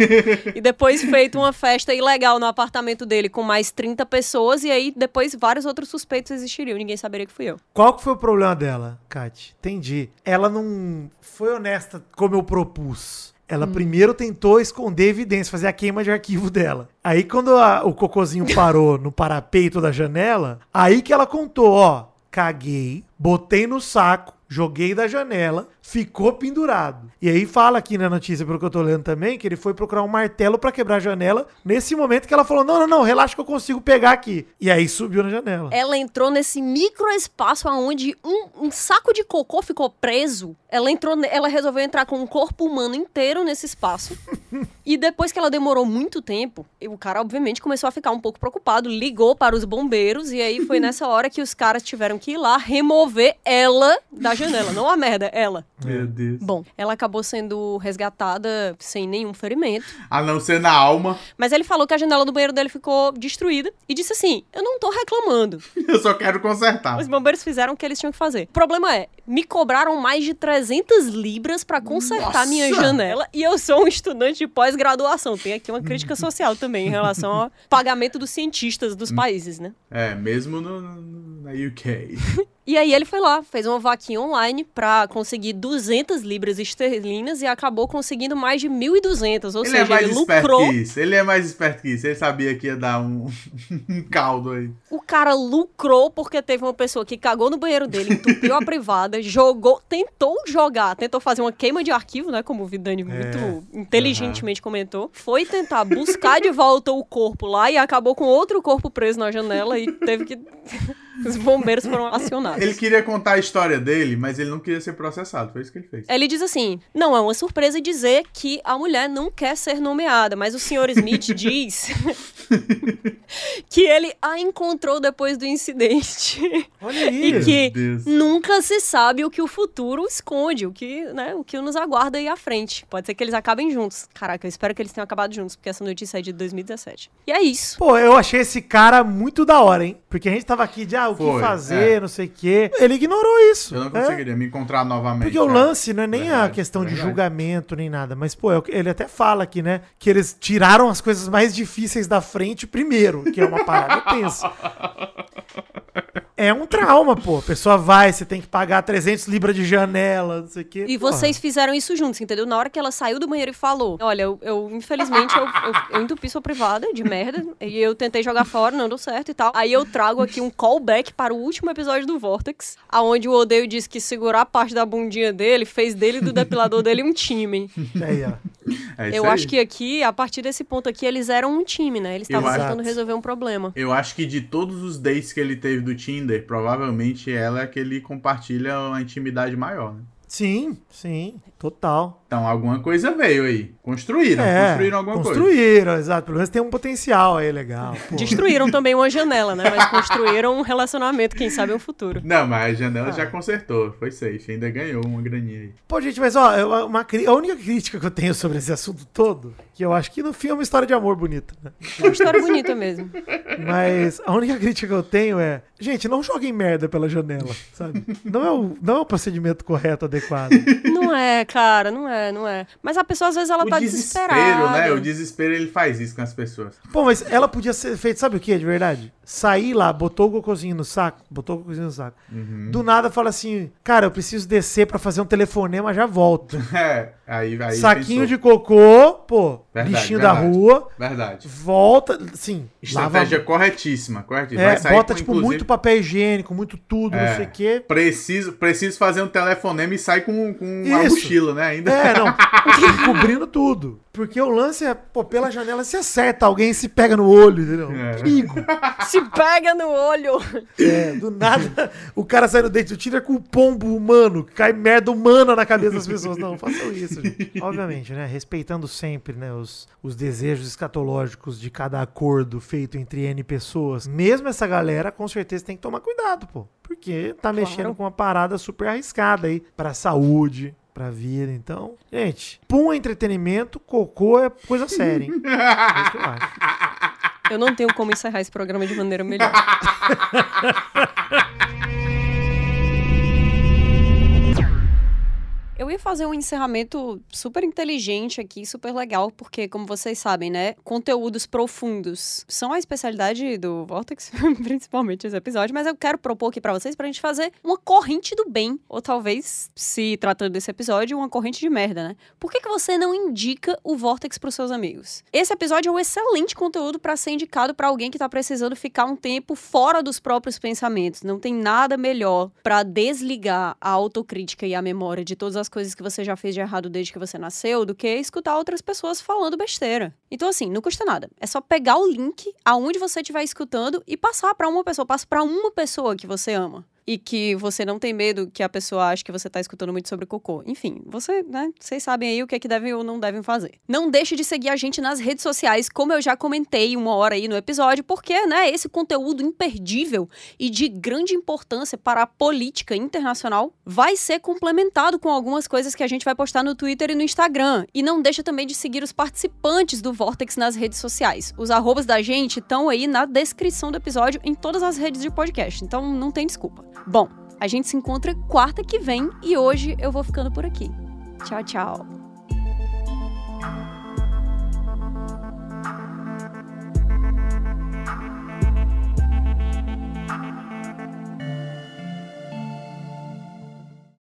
e depois feito uma festa ilegal no apartamento dele com mais 30 pessoas. E aí depois vários outros suspeitos existiriam. Ninguém saberia que fui eu. Qual que foi o problema dela, Kate? Entendi. Ela não foi honesta como eu propus. Ela primeiro tentou esconder evidência, fazer a queima de arquivo dela. Aí quando a- o cocôzinho parou no parapeito da janela, aí que ela contou, ó, caguei, botei no saco, joguei da janela, ficou pendurado. E aí fala aqui na notícia, pelo que eu tô lendo também, que ele foi procurar um martelo pra quebrar a janela, nesse momento que ela falou, não, não, não, relaxa que eu consigo pegar aqui. E aí subiu na janela. Ela entrou nesse microespaço onde um, um saco de cocô ficou preso. Ela entrou, ela resolveu entrar com o corpo humano inteiro nesse espaço. e depois que ela demorou muito tempo, o cara obviamente começou a ficar um pouco preocupado, ligou para os bombeiros e aí foi nessa hora que os caras tiveram que ir lá remover ela da janela, não a merda, ela. Meu Deus. Bom, ela acabou sendo resgatada sem nenhum ferimento, A não ser na alma. mas ele falou que a janela do banheiro dele ficou destruída e disse assim: "Eu não tô reclamando. Eu só quero consertar. Os bombeiros fizeram o que eles tinham que fazer. O problema é, me cobraram mais de 300 libras pra consertar Nossa! minha janela e eu sou um estudante de pós-graduação. Tem aqui uma crítica social também em relação ao pagamento dos cientistas dos países, né? É, mesmo no, no- na UK. E aí ele foi lá, fez uma vaquinha online pra conseguir 200 libras esterlinas e acabou conseguindo mais de 1.200, ou ele seja, é mais ele esperto lucrou. que isso. Ele é mais esperto que isso. Ele sabia que ia dar um, um caldo aí. O cara lucrou porque teve uma pessoa que cagou no banheiro dele, entupiu a privada, jogou, tentou jogar, tentou fazer uma queima de arquivo, né? Como o Vidani muito inteligentemente comentou. Foi tentar buscar de volta o corpo lá e acabou com outro corpo preso na janela e teve que. Os bombeiros foram acionados. Ele queria contar a história dele, mas ele não queria ser processado. Foi isso que ele fez. Ele diz assim: não é uma surpresa dizer que a mulher não quer ser nomeada, mas o Sr. Smith diz que ele a encontrou depois do incidente. Olha aí. E que nunca se sabe o que o futuro esconde, o que, né, o que nos aguarda aí à frente. Pode ser que eles acabem juntos. Caraca, eu espero que eles tenham acabado juntos, porque essa notícia é de 2017. E é isso. Pô, eu achei esse cara muito da hora, hein? Porque a gente tava aqui de, ah, o que Foi, fazer, é. não sei o quê. Ele ignorou isso. Eu não é. conseguiria me encontrar novamente. Porque o cara. lance não é nem a Verdade, questão de verdade. julgamento nem nada, mas, pô, é o que- ele até fala aqui, né? Que eles tiraram as coisas mais difíceis da frente primeiro, que é uma parada tensa. é um trauma, pô. A pessoa vai, você tem que pagar 300 libras de janela, não sei o quê. E Porra. vocês fizeram isso juntos, entendeu? Na hora que ela saiu do banheiro e falou: Olha, eu, eu, infelizmente eu, eu, eu entupi sua privada de merda. E eu tentei jogar fora, não deu certo e tal. Aí eu trago aqui um callback para o último episódio do Vortex, aonde o Odeio disse que segurar a parte da bundinha dele fez dele e do depilador dele um time. Aí, ó. É Eu aí. acho que aqui, a partir desse ponto aqui, eles eram um time, né? Eles estavam acho- tentando resolver um problema. Eu acho que de todos os dates que ele teve do Tinder, provavelmente ela é que ele compartilha uma intimidade maior, né? Sim, sim, total. Então alguma coisa veio aí. Construíram, é, construíram alguma coisa. construíram, exato. Pelo menos tem um potencial aí legal. pô. Destruíram também uma janela, né? Mas construíram um relacionamento, quem sabe, um futuro. Não, mas a janela Ah. já consertou, foi safe, ainda ganhou uma graninha aí. Pô, gente, mas ó, uma, a única crítica que eu tenho sobre esse assunto todo, que eu acho que no fim é uma história de amor bonita, né? É uma história bonita mesmo. Mas a única crítica que eu tenho é, gente, não joguem merda pela janela, sabe? Não é o, não é o procedimento correto, adequado. Não é, cara, não é, não é. Mas a pessoa, às vezes, ela o tá desespero, desesperada. né? O desespero ele faz isso com as pessoas. Pô, mas ela podia ser feita, sabe o que, de verdade? Sair lá, botou o cocôzinho no saco, botou o cocôzinho no saco. Uhum. Do nada fala assim, cara, eu preciso descer pra fazer um telefonema, já volto. É, aí, aí Saquinho pensou. de cocô, pô, Verdade, da verdade. rua, Verdade. volta, sim, Estratégia lava, corretíssima, corretíssima. é, Vai sair bota com, tipo inclusive, muito papel higiênico, muito tudo, É. não sei o quê. Preciso, preciso fazer um telefonema e sai com, com uma Isso. mochila, né? Ainda. É, não, cobrindo tudo. Porque o lance é, pô, pela janela se acerta alguém se pega no olho, entendeu? É. Perigo. Se pega no olho. É, do nada, o cara sai no dente do Tinder com o pombo humano, cai merda humana na cabeça das pessoas. Não, não façam isso, gente. Obviamente, né? Respeitando sempre, né, os, os desejos escatológicos de cada acordo feito entre N pessoas. Mesmo essa galera, com certeza, tem que tomar cuidado, pô. Porque tá mexendo com uma parada super arriscada aí pra saúde. Pra vida, então. Gente, pum é entretenimento, cocô é coisa séria, hein? É isso que eu acho. Eu não tenho como encerrar esse programa de maneira melhor. Eu ia fazer um encerramento super inteligente aqui, super legal, porque, como vocês sabem, né? Conteúdos profundos são a especialidade do Vortex, principalmente esse episódio, mas eu quero propor aqui pra vocês pra gente fazer uma corrente do bem, ou talvez, se tratando desse episódio, uma corrente de merda, né? Por que, que você não indica o Vortex pros seus amigos? Esse episódio é um excelente conteúdo pra ser indicado pra alguém que tá precisando ficar um tempo fora dos próprios pensamentos. Não tem nada melhor pra desligar a autocrítica e a memória de todas as coisas que você já fez de errado desde que você nasceu do que escutar outras pessoas falando besteira. Então assim, não custa nada. É só pegar o link aonde você estiver escutando e passar pra uma pessoa, passa pra uma pessoa que você ama e que você não tem medo que a pessoa ache que você tá escutando muito sobre cocô. Enfim, você, né, vocês sabem aí o que é que devem ou não devem fazer. Não deixe de seguir a gente nas redes sociais, como eu já comentei uma hora aí no episódio, porque, né, esse conteúdo imperdível e de grande importância para a política internacional vai ser complementado com algumas coisas que a gente vai postar no Twitter e no Instagram. E não deixa também de seguir os participantes do Vortex nas redes sociais. Os arrobas da gente estão aí na descrição do episódio em todas as redes de podcast, então não tem desculpa. Bom, a gente se encontra quarta que vem e hoje eu vou ficando por aqui. Tchau, tchau.